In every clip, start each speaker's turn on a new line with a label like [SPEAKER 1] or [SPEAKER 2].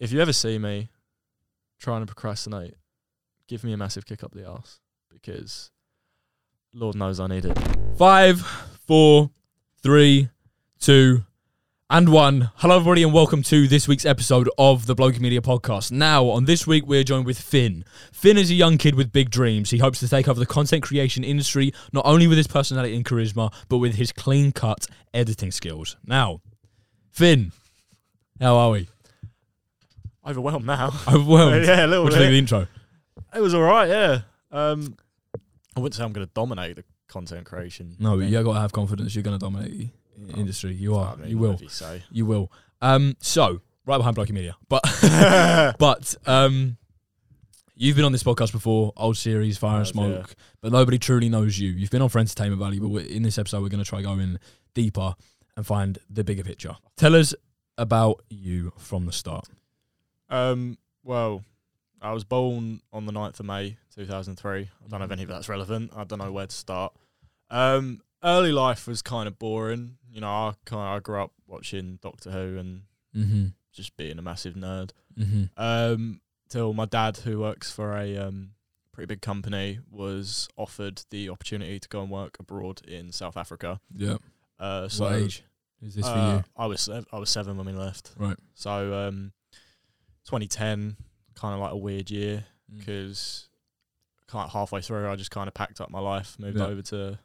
[SPEAKER 1] if you ever see me trying to procrastinate, give me a massive kick up the arse because Lord knows I need it.
[SPEAKER 2] Five, four, three, two, and one. Hello, everybody, and welcome to this week's episode of the Bloki Media Podcast. Now, on this week, we're joined with Fin. Fin is a young kid with big dreams. He hopes to take over the content creation industry, not only with his personality and charisma, but with his clean cut editing skills. Now, Fin, how are we?
[SPEAKER 1] Overwhelmed now.
[SPEAKER 2] Overwhelmed.
[SPEAKER 1] yeah, a little
[SPEAKER 2] What think of the intro?
[SPEAKER 1] It was all right. Yeah. Um, I wouldn't say I'm going to dominate the content creation.
[SPEAKER 2] No,
[SPEAKER 1] thing.
[SPEAKER 2] you got to have confidence. You're going to dominate the
[SPEAKER 1] Oh,
[SPEAKER 2] industry. You are.
[SPEAKER 1] I mean,
[SPEAKER 2] you will.
[SPEAKER 1] You say.
[SPEAKER 2] You will. Um, so right behind Bloki Media, but but um, you've been on this podcast before, old series, Fire and Smoke,
[SPEAKER 1] yeah.
[SPEAKER 2] but nobody truly knows you. You've been on for entertainment value, but in this episode, we're going to try going deeper and find the bigger picture. Tell us about you from the start.
[SPEAKER 1] Um, well, I was born on the 9th of May 2003. I don't know if any of that's relevant. I don't know where to start. Um, early life was kind of boring. You know, I kind I grew up watching Doctor Who and
[SPEAKER 2] Mm-hmm.
[SPEAKER 1] just being a massive nerd.
[SPEAKER 2] Mm-hmm.
[SPEAKER 1] Um, till my dad, who works for a um, pretty big company, was offered the opportunity to go and work abroad in South Africa.
[SPEAKER 2] Yeah.
[SPEAKER 1] Uh, so
[SPEAKER 2] what age is this for
[SPEAKER 1] uh,
[SPEAKER 2] you?
[SPEAKER 1] I was I was seven when we left.
[SPEAKER 2] Right.
[SPEAKER 1] So um, 2010, kind of like a weird year
[SPEAKER 2] Mm.
[SPEAKER 1] because kind of halfway through, I just kind of packed up my life, moved
[SPEAKER 2] Yeah.
[SPEAKER 1] over to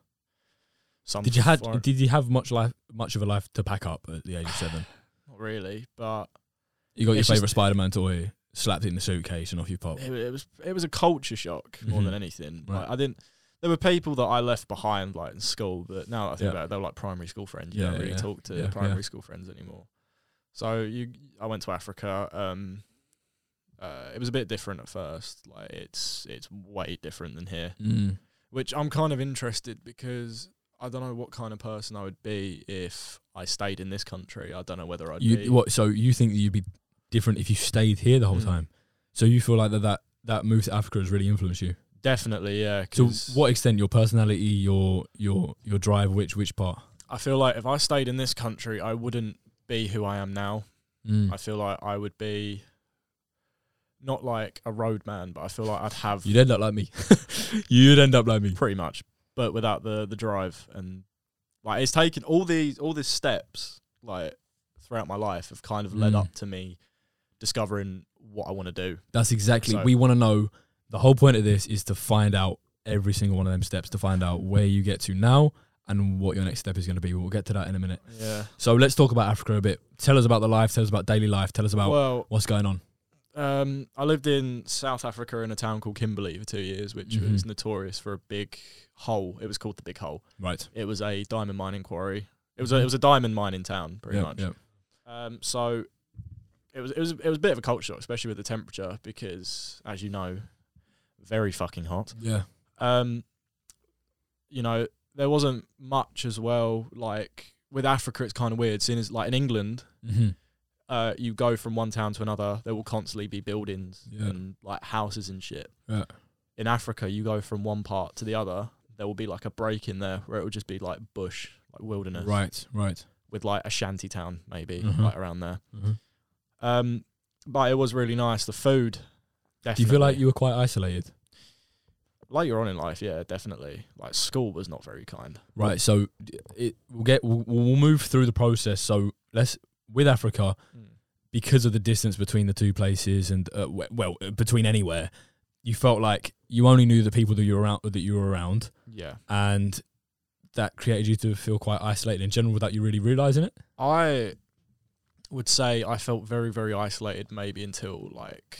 [SPEAKER 1] some.
[SPEAKER 2] Did you had
[SPEAKER 1] foreign-
[SPEAKER 2] did you have much life much of a life to pack up at the age of seven?
[SPEAKER 1] Not really, but
[SPEAKER 2] You got your favorite Spider-Man toy, slapped it in the suitcase, and off you pop.
[SPEAKER 1] it, it was it was a culture shock more
[SPEAKER 2] Mhm.
[SPEAKER 1] than anything.
[SPEAKER 2] Right.
[SPEAKER 1] Like, I didn't. There were people that I left behind, like in school, but now that I think
[SPEAKER 2] Yeah.
[SPEAKER 1] about it, they were like primary school friends. You
[SPEAKER 2] Yeah,
[SPEAKER 1] don't really
[SPEAKER 2] yeah,
[SPEAKER 1] talk to primary school friends anymore. So you, I went to Africa. Um, uh, it was a bit different at first. Like it's it's way different than here.
[SPEAKER 2] Mm.
[SPEAKER 1] which I'm kind of interested because I don't know what kind of person I would be if I stayed in this country. I don't know whether I'd be.
[SPEAKER 2] What? So you think that you'd be different if you stayed here the whole
[SPEAKER 1] Mm.
[SPEAKER 2] time? So you feel like that that that move to Africa has really influenced you.
[SPEAKER 1] Definitely, yeah.
[SPEAKER 2] To what extent? Your personality, your your your drive, which which part?
[SPEAKER 1] I feel like if I stayed in this country, I wouldn't be who I am now.
[SPEAKER 2] Mm.
[SPEAKER 1] I feel like I would be not like a roadman, but I feel like I'd have
[SPEAKER 2] You'd end up like me. You'd end up like me.
[SPEAKER 1] pretty much, but without the the drive and like it's taken all these all these steps like throughout my life have kind of led
[SPEAKER 2] Mm.
[SPEAKER 1] up to me discovering what I want to do.
[SPEAKER 2] That's exactly.
[SPEAKER 1] So-
[SPEAKER 2] we want to know. The whole point of this is to find out every single one of them steps to find out where you get to now and what your next step is going to be. We'll get to that in a minute.
[SPEAKER 1] Yeah.
[SPEAKER 2] So let's talk about Africa a bit. Tell us about the life. Tell us about daily life. Tell us about
[SPEAKER 1] well,
[SPEAKER 2] what's going on.
[SPEAKER 1] Um, I lived in South Africa in a town called Kimberley for two years, which was
[SPEAKER 2] Mhm.
[SPEAKER 1] notorious for a big hole. It was called the Big Hole.
[SPEAKER 2] Right.
[SPEAKER 1] It was a diamond mining quarry. It was a, it was a diamond mining town, pretty
[SPEAKER 2] Yeah,
[SPEAKER 1] much.
[SPEAKER 2] yeah.
[SPEAKER 1] Um, so it was it was it was a bit of a culture shock, especially with the temperature, because as you know, very fucking hot.
[SPEAKER 2] Yeah.
[SPEAKER 1] Um, you know, there wasn't much as well. Like with Africa, it's kind of weird. Seeing as like in England,
[SPEAKER 2] Mm-hmm.
[SPEAKER 1] Uh, you go from one town to another, there will constantly be buildings
[SPEAKER 2] Yeah.
[SPEAKER 1] and like houses and shit.
[SPEAKER 2] Yeah.
[SPEAKER 1] In Africa, you go from one part to the other, there will be like a break in there where it will just be like bush, like wilderness,
[SPEAKER 2] Right. Right.
[SPEAKER 1] with like a shanty town maybe,
[SPEAKER 2] Mhm.
[SPEAKER 1] like around there.
[SPEAKER 2] hmm
[SPEAKER 1] Um, but it was really nice. The food, definitely.
[SPEAKER 2] Do you feel like you were quite isolated?
[SPEAKER 1] later on in life? Yeah, definitely. Like school was not very kind.
[SPEAKER 2] Right. So it we'll get we'll, we'll move through the process. So let's with Africa because of the distance between the two places and uh, well uh, between anywhere, you felt like you only knew the people that you were around that you were around,
[SPEAKER 1] Yeah,
[SPEAKER 2] and that created you to feel quite isolated in general without you really realizing it.
[SPEAKER 1] I would say I felt very, very isolated maybe until like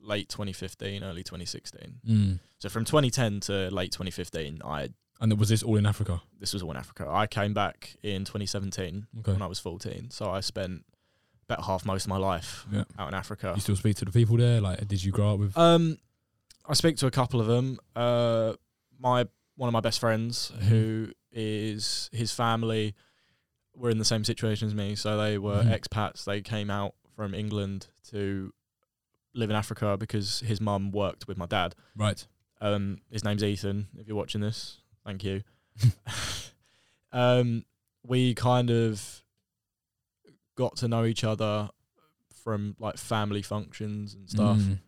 [SPEAKER 1] late 2015, early 2016.
[SPEAKER 2] Mm.
[SPEAKER 1] So from 2010 to late 2015, I
[SPEAKER 2] And was this all in Africa?
[SPEAKER 1] this was all in Africa. I came back in 2017
[SPEAKER 2] Okay.
[SPEAKER 1] when I was 14, so I spent about half most of my life
[SPEAKER 2] Yeah.
[SPEAKER 1] out in Africa.
[SPEAKER 2] You still speak to the people there? Like, did you grow up with?
[SPEAKER 1] Um, I speak to a couple of them. Uh, my one of my best friends,
[SPEAKER 2] Mhm.
[SPEAKER 1] who is his family, were in the same situation as me. So they were
[SPEAKER 2] Mhm.
[SPEAKER 1] expats. They came out from England to live in Africa because his mum worked with my dad.
[SPEAKER 2] right.
[SPEAKER 1] Um, his name's Ethan. If you're watching this, thank you. um, we kind of got to know each other from like family functions and stuff.
[SPEAKER 2] Mm.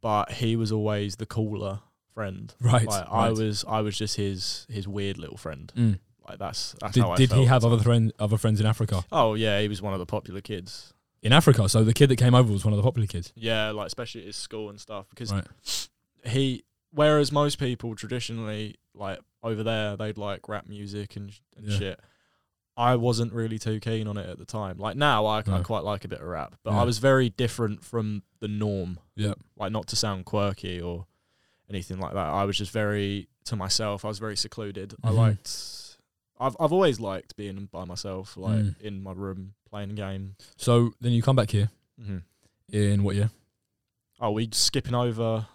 [SPEAKER 1] But he was always the cooler friend.
[SPEAKER 2] Right.
[SPEAKER 1] Like I was, I was just his his weird little friend.
[SPEAKER 2] Mm.
[SPEAKER 1] Like that's that's
[SPEAKER 2] Did,
[SPEAKER 1] how I
[SPEAKER 2] did he have other friend, other friends in Africa?
[SPEAKER 1] Oh yeah, he was one of the popular kids.
[SPEAKER 2] In Africa, so the kid that came over was one of the popular kids.
[SPEAKER 1] Yeah, like especially at his school and stuff because
[SPEAKER 2] Right.
[SPEAKER 1] he. Whereas most people traditionally like over there, they'd like rap music and, sh- and
[SPEAKER 2] Yeah.
[SPEAKER 1] shit. I wasn't really too keen on it at the time. Like now, I, I quite like a bit of rap, but
[SPEAKER 2] Yeah.
[SPEAKER 1] I was very different from the norm.
[SPEAKER 2] Yeah.
[SPEAKER 1] Like not to sound quirky or anything like that. I was just very to myself. I was very secluded. I
[SPEAKER 2] Mhm.
[SPEAKER 1] liked. I've I've always liked being by myself, like
[SPEAKER 2] Mm.
[SPEAKER 1] in my room playing a game.
[SPEAKER 2] So then you come back here
[SPEAKER 1] Mm-hmm.
[SPEAKER 2] in what year?
[SPEAKER 1] Oh, we skipping over.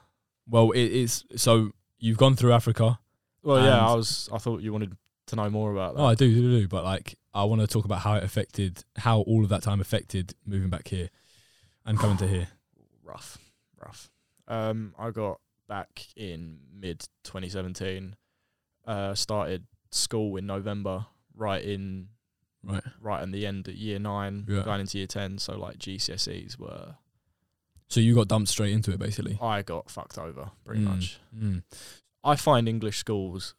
[SPEAKER 2] Well, it, it's so you've gone through Africa.
[SPEAKER 1] Well, yeah, I was. I thought you wanted to know more about that.
[SPEAKER 2] Oh, I do, do, do. But like, I want to talk about how it affected, how all of that time affected moving back here and coming to here.
[SPEAKER 1] rough, rough. Um, I got back in mid 2017. Uh, started school in November, right in
[SPEAKER 2] Right.
[SPEAKER 1] right in the end at year nine,
[SPEAKER 2] Yeah.
[SPEAKER 1] going into year ten. So like GCSEs were,
[SPEAKER 2] So you got dumped straight into it, basically.
[SPEAKER 1] I got fucked over pretty
[SPEAKER 2] Mm,
[SPEAKER 1] much.
[SPEAKER 2] mm.
[SPEAKER 1] I find English schools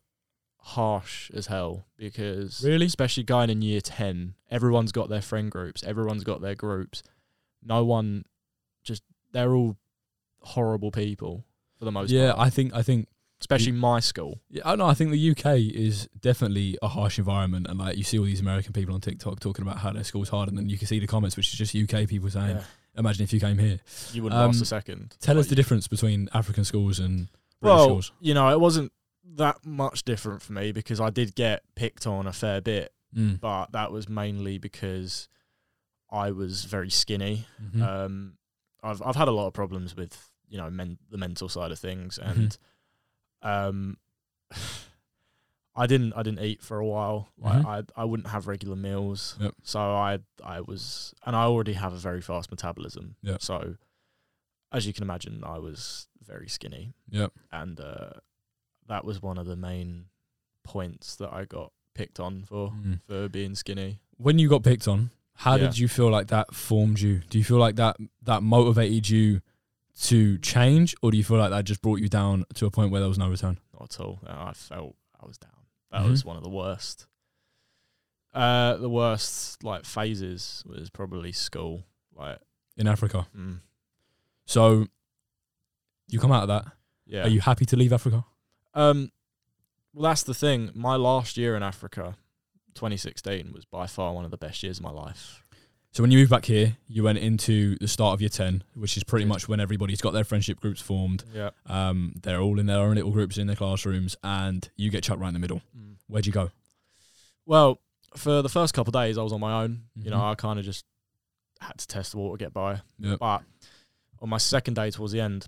[SPEAKER 1] harsh as hell because
[SPEAKER 2] Really?
[SPEAKER 1] especially going in year 10 everyone's got their friend groups everyone's got their groups no one just they're all horrible people for the most
[SPEAKER 2] Yeah,
[SPEAKER 1] part Yeah,
[SPEAKER 2] I think, I think,
[SPEAKER 1] especially my school
[SPEAKER 2] yeah, I know. I think the UK is definitely a harsh environment, and like you see all these American people on TikTok talking about how their school's hard, and then you can see the comments, which is just UK people saying,
[SPEAKER 1] yeah,
[SPEAKER 2] "Imagine if you came here."
[SPEAKER 1] you wouldn't last
[SPEAKER 2] Um,
[SPEAKER 1] a second
[SPEAKER 2] Tell us the difference between African schools and
[SPEAKER 1] well
[SPEAKER 2] schools.
[SPEAKER 1] you know it wasn't that much different for me because I did get picked on a fair bit
[SPEAKER 2] Mm.
[SPEAKER 1] but that was mainly because I was very skinny
[SPEAKER 2] Mhm.
[SPEAKER 1] Um, I've I've had a lot of problems with you know men, the mental side of things,
[SPEAKER 2] Mm-hmm.
[SPEAKER 1] and um, I didn't I didn't eat for a while. Like
[SPEAKER 2] Mhm.
[SPEAKER 1] I I wouldn't have regular meals,
[SPEAKER 2] Yep.
[SPEAKER 1] so I I was and I already have a very fast metabolism.
[SPEAKER 2] Yep.
[SPEAKER 1] So as you can imagine, I was very skinny,
[SPEAKER 2] Yep.
[SPEAKER 1] and uh, that was one of the main points that I got picked on for
[SPEAKER 2] Mm.
[SPEAKER 1] for being skinny.
[SPEAKER 2] When you got picked on, how
[SPEAKER 1] Yeah.
[SPEAKER 2] did you feel like that formed you? Do you feel like that that motivated you to change, or do you feel like that just brought you down to a point where there was no return?
[SPEAKER 1] Not at all. Uh, I felt I was down. That
[SPEAKER 2] Mhm.
[SPEAKER 1] was one of the worst. Uh, the worst like phases was probably school. Like,
[SPEAKER 2] in Africa.
[SPEAKER 1] mm,
[SPEAKER 2] So you come out of that.
[SPEAKER 1] yeah.
[SPEAKER 2] Are you happy to leave Africa?
[SPEAKER 1] um, well, that's the thing. My last year in Africa, 2016, was by far one of the best years of my life.
[SPEAKER 2] So when you moved back here, you went into the start of year ten, which is pretty much when everybody's got their friendship groups formed.
[SPEAKER 1] Yeah.
[SPEAKER 2] Um, they're all in their own little groups in their classrooms, and you get chucked right in the middle.
[SPEAKER 1] Mm.
[SPEAKER 2] Where'd you go?
[SPEAKER 1] Well, for the first couple of days, I was on my own. You know. I kind of just had to test the water, get by.
[SPEAKER 2] Yep.
[SPEAKER 1] But on my second day towards the end,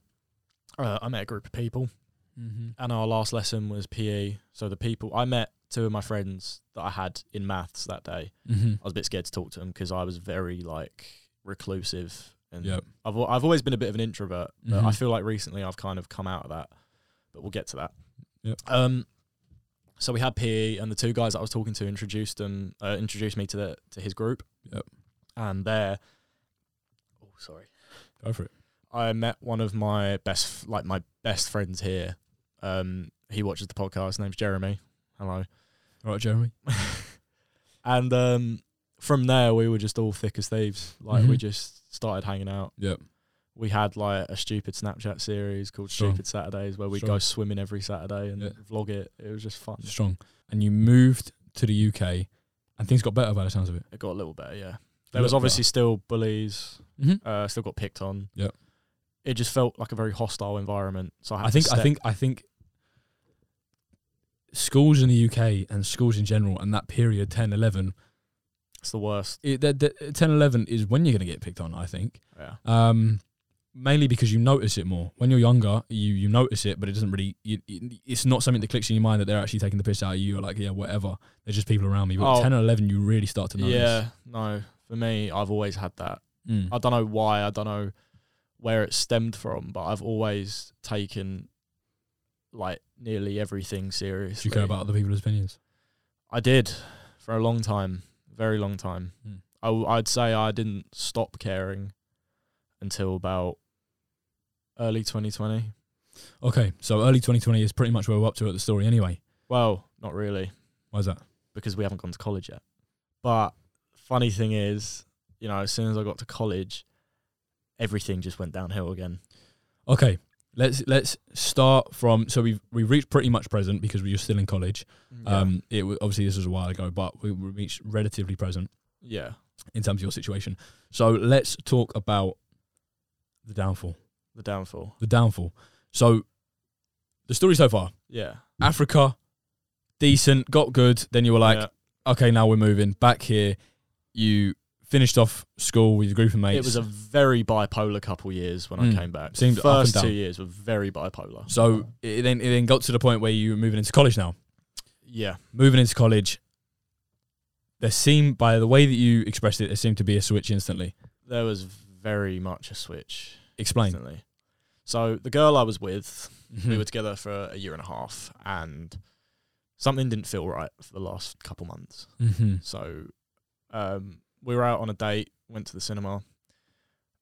[SPEAKER 1] uh, I met a group of people.
[SPEAKER 2] Mm-hmm.
[SPEAKER 1] and our last lesson was PE. So the people I met two of my friends that I had in maths that day.
[SPEAKER 2] Mm-hmm.
[SPEAKER 1] I was a bit scared to talk to them because I was very like reclusive and
[SPEAKER 2] Yep.
[SPEAKER 1] I've I've always been a bit of an introvert, but I
[SPEAKER 2] Mhm.
[SPEAKER 1] feel like recently I've kind of come out of that. But we'll get to that.
[SPEAKER 2] Yep.
[SPEAKER 1] Um. So we had PE, and the two guys that I was talking to introduced them, uh, introduced me to the to his group.
[SPEAKER 2] Yep.
[SPEAKER 1] And there, oh sorry,
[SPEAKER 2] Go for it.
[SPEAKER 1] I met one of my best, like my best friends here. Um, he watches the podcast. His name's Jeremy. Hello.
[SPEAKER 2] All right, Jeremy.
[SPEAKER 1] And um, from there, we were just all thick as thieves. Like we
[SPEAKER 2] Mhm.
[SPEAKER 1] just started hanging out.
[SPEAKER 2] Yep.
[SPEAKER 1] We had like a stupid Snapchat series called
[SPEAKER 2] Strong.
[SPEAKER 1] Stupid Saturdays, where we go swimming every Saturday and
[SPEAKER 2] Yeah.
[SPEAKER 1] vlog it. It was just fun.
[SPEAKER 2] Strong. And you moved to the UK, and things got better by the sounds of it.
[SPEAKER 1] It got a little better, yeah. There was obviously still bullies.
[SPEAKER 2] Mm-hmm.
[SPEAKER 1] Uh, still got picked on.
[SPEAKER 2] Yep.
[SPEAKER 1] It just felt like a very hostile environment. So I, had
[SPEAKER 2] I
[SPEAKER 1] to
[SPEAKER 2] think I think I think schools in the UK and schools in general and that period 10 11
[SPEAKER 1] it's the worst.
[SPEAKER 2] it, the, the 10 11 is when you're going to get picked on I think
[SPEAKER 1] Yeah.
[SPEAKER 2] um mainly because you notice it more when you're younger you you notice it but it doesn't really you, it- it's not something that clicks in your mind that they're actually taking the piss out of you you're like yeah whatever they're just people around me but
[SPEAKER 1] Oh.
[SPEAKER 2] 10 or 11 you really start to notice
[SPEAKER 1] Yeah. No. For me, I've always had that.
[SPEAKER 2] Mm.
[SPEAKER 1] I don't know why. I don't know where it stemmed from, but I've always taken like nearly everything seriously.
[SPEAKER 2] you care about other people's opinions
[SPEAKER 1] I did for a long time, very long time.
[SPEAKER 2] Mm.
[SPEAKER 1] I w- I'd say I didn't stop caring until about early 2020.
[SPEAKER 2] Okay, so early 2020 is pretty much where we're up to at the story anyway.
[SPEAKER 1] Well, not really,
[SPEAKER 2] Why is that?
[SPEAKER 1] because we haven't gone to college yet. But funny thing is, you know, as soon as I got to college, everything just went downhill again.
[SPEAKER 2] Okay, let's let's start from. So we've we reached pretty much present because we were still in college. Um, it wa- obviously this was a while ago, but we we reached relatively present
[SPEAKER 1] yeah,
[SPEAKER 2] in terms of your situation. So let's talk about the downfall.
[SPEAKER 1] the downfall.
[SPEAKER 2] The downfall. So the story so far:
[SPEAKER 1] Yeah,
[SPEAKER 2] Africa, decent, got good. Then you were like,
[SPEAKER 1] Yeah.
[SPEAKER 2] okay, now we're moving back here. You finished off school with a group of mates.
[SPEAKER 1] it was a very bipolar couple years when
[SPEAKER 2] Mm.
[SPEAKER 1] I came back. The
[SPEAKER 2] Seemed and
[SPEAKER 1] first two years were very bipolar.
[SPEAKER 2] so it then it then got to the point where you were moving into college now.
[SPEAKER 1] Yeah,
[SPEAKER 2] moving into college, there seemed, by the way that you expressed it, there seemed to be a switch instantly.
[SPEAKER 1] there was very much a switch.
[SPEAKER 2] Explain.
[SPEAKER 1] Instantly. So the girl I was with,
[SPEAKER 2] Mhm.
[SPEAKER 1] we were together for a year and a half, and something didn't feel right for the last couple months.
[SPEAKER 2] Mhm.
[SPEAKER 1] So um, we were out on a date, went to the cinema,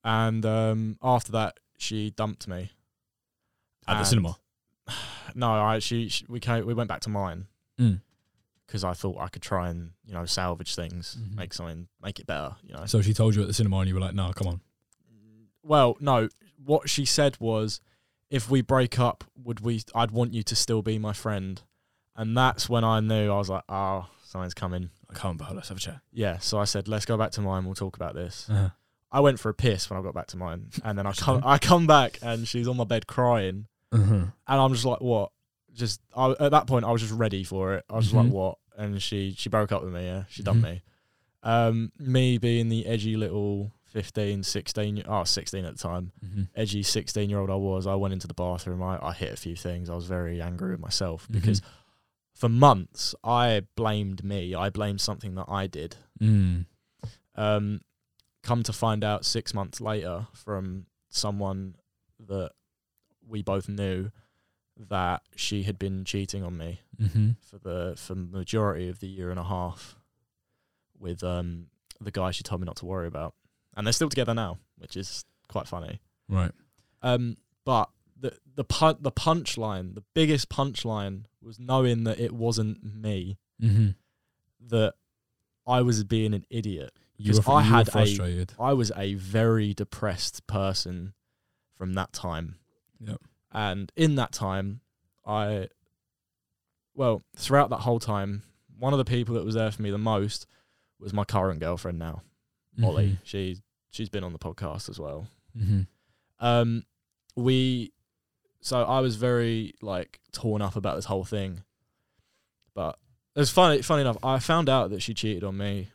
[SPEAKER 1] and um, after that, she dumped me
[SPEAKER 2] At the
[SPEAKER 1] And-
[SPEAKER 2] cinema.
[SPEAKER 1] No, I she, she we came, we went back to mine
[SPEAKER 2] Mm.
[SPEAKER 1] because I thought I could try and you know salvage things,
[SPEAKER 2] Mhm.
[SPEAKER 1] make something, make it better. You know.
[SPEAKER 2] So she told you at the cinema, and you were like, "No, come on."
[SPEAKER 1] Well, no. What she said was, if we break up, would we? I'd want you to still be my friend, and that's when I knew I was like, oh, something's coming.
[SPEAKER 2] I come on, bro, let's have a chat.
[SPEAKER 1] Yeah. So I said, let's go back to mine. We'll talk about this.
[SPEAKER 2] Uh-huh.
[SPEAKER 1] I went for a piss when I got back to mine, and then I come, I come back, and she's on my bed crying,
[SPEAKER 2] Uh-huh.
[SPEAKER 1] and I'm just like, what? Just I, at that point, I was just ready for it. I was just
[SPEAKER 2] Mhm.
[SPEAKER 1] like, what? And she she broke up with me. Yeah, she dumped
[SPEAKER 2] Mhm.
[SPEAKER 1] me. Um, me being the edgy little 15, 16, oh, 16 at the time
[SPEAKER 2] Mhm.
[SPEAKER 1] edgy 16 year old I was, I went into the bathroom. I, I hit a few things. I was very angry with myself
[SPEAKER 2] Mhm.
[SPEAKER 1] because for months I blamed me. I blamed something that I did.
[SPEAKER 2] Mm.
[SPEAKER 1] Um, come to find out six months later from someone that we both knew that she had been cheating on me
[SPEAKER 2] Mhm.
[SPEAKER 1] for the for the majority of the year and a half with um the guy she told me not to worry about. And they're still together now, which is quite funny.
[SPEAKER 2] Right.
[SPEAKER 1] Um, but the the pun- the punchline, the biggest punchline, was knowing that it wasn't me.
[SPEAKER 2] Mm-hmm.
[SPEAKER 1] That I was being an idiot.
[SPEAKER 2] You were,
[SPEAKER 1] 'Cause
[SPEAKER 2] fr-
[SPEAKER 1] I had a-
[SPEAKER 2] frustrated.
[SPEAKER 1] I was a very depressed person from that time.
[SPEAKER 2] Yep.
[SPEAKER 1] And in that time, I, well, throughout that whole time, one of the people that was there for me the most was my current girlfriend now, Molly. She she's been on the podcast as well.
[SPEAKER 2] Mm-hmm.
[SPEAKER 1] um we so i was very like torn up about this whole thing but it's funny funny enough i found out that she cheated on me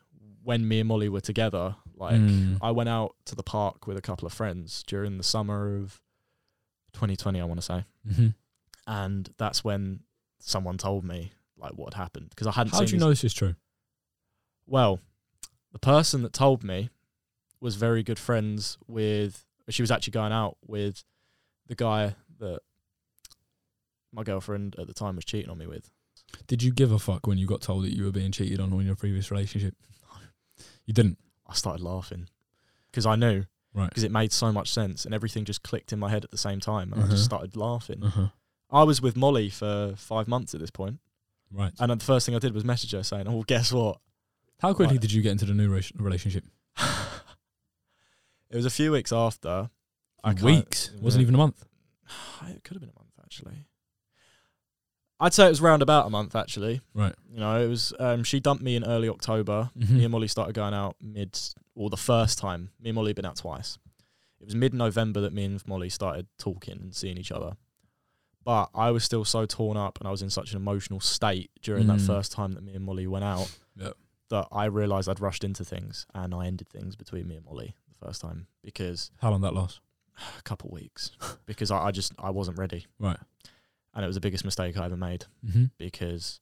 [SPEAKER 1] when me and molly were together like
[SPEAKER 2] Mm.
[SPEAKER 1] i went out to the park with a couple of friends during the summer of 2020 i want to say
[SPEAKER 2] Mm-hmm.
[SPEAKER 1] and that's when someone told me like what had happened because i hadn't
[SPEAKER 2] How do you know this is true?
[SPEAKER 1] well the person that told me was very good friends with she was actually going out with the guy that my girlfriend at the time was cheating on me with.
[SPEAKER 2] Did you give a fuck when you got told that you were being cheated on in your previous relationship? No. You didn't.
[SPEAKER 1] I started laughing because I knew
[SPEAKER 2] Right.
[SPEAKER 1] because it made so much sense and everything just clicked in my head at the same time and I
[SPEAKER 2] Uh-huh.
[SPEAKER 1] just started laughing.
[SPEAKER 2] Uh-huh.
[SPEAKER 1] I was with Molly for five months at this point,
[SPEAKER 2] Right.
[SPEAKER 1] and the first thing I did was message her saying, "Oh, guess what?
[SPEAKER 2] How quickly
[SPEAKER 1] Right.
[SPEAKER 2] did you get into the new re- relationship?
[SPEAKER 1] it was a few weeks after. I
[SPEAKER 2] Weeks. Wasn't
[SPEAKER 1] yeah.
[SPEAKER 2] even a month.
[SPEAKER 1] It could have been a month actually. I'd say it was round about a month actually.
[SPEAKER 2] Right.
[SPEAKER 1] You know, it was. Um, she dumped me in early October.
[SPEAKER 2] Mhm.
[SPEAKER 1] Me and Molly started going out mid, or the first time. Me and Molly had been out twice. It was mid November that me and Molly started talking and seeing each other. But I was still so torn up, and I was in such an emotional state during that
[SPEAKER 2] Mm.
[SPEAKER 1] first time that me and Molly went out
[SPEAKER 2] Yep.
[SPEAKER 1] that I realised I'd rushed into things, and I ended things between me and Molly the first time because
[SPEAKER 2] How long that last?
[SPEAKER 1] a couple weeks because I, I just I wasn't ready,
[SPEAKER 2] Right.
[SPEAKER 1] and it was the biggest mistake I ever made
[SPEAKER 2] Mm-hmm.
[SPEAKER 1] because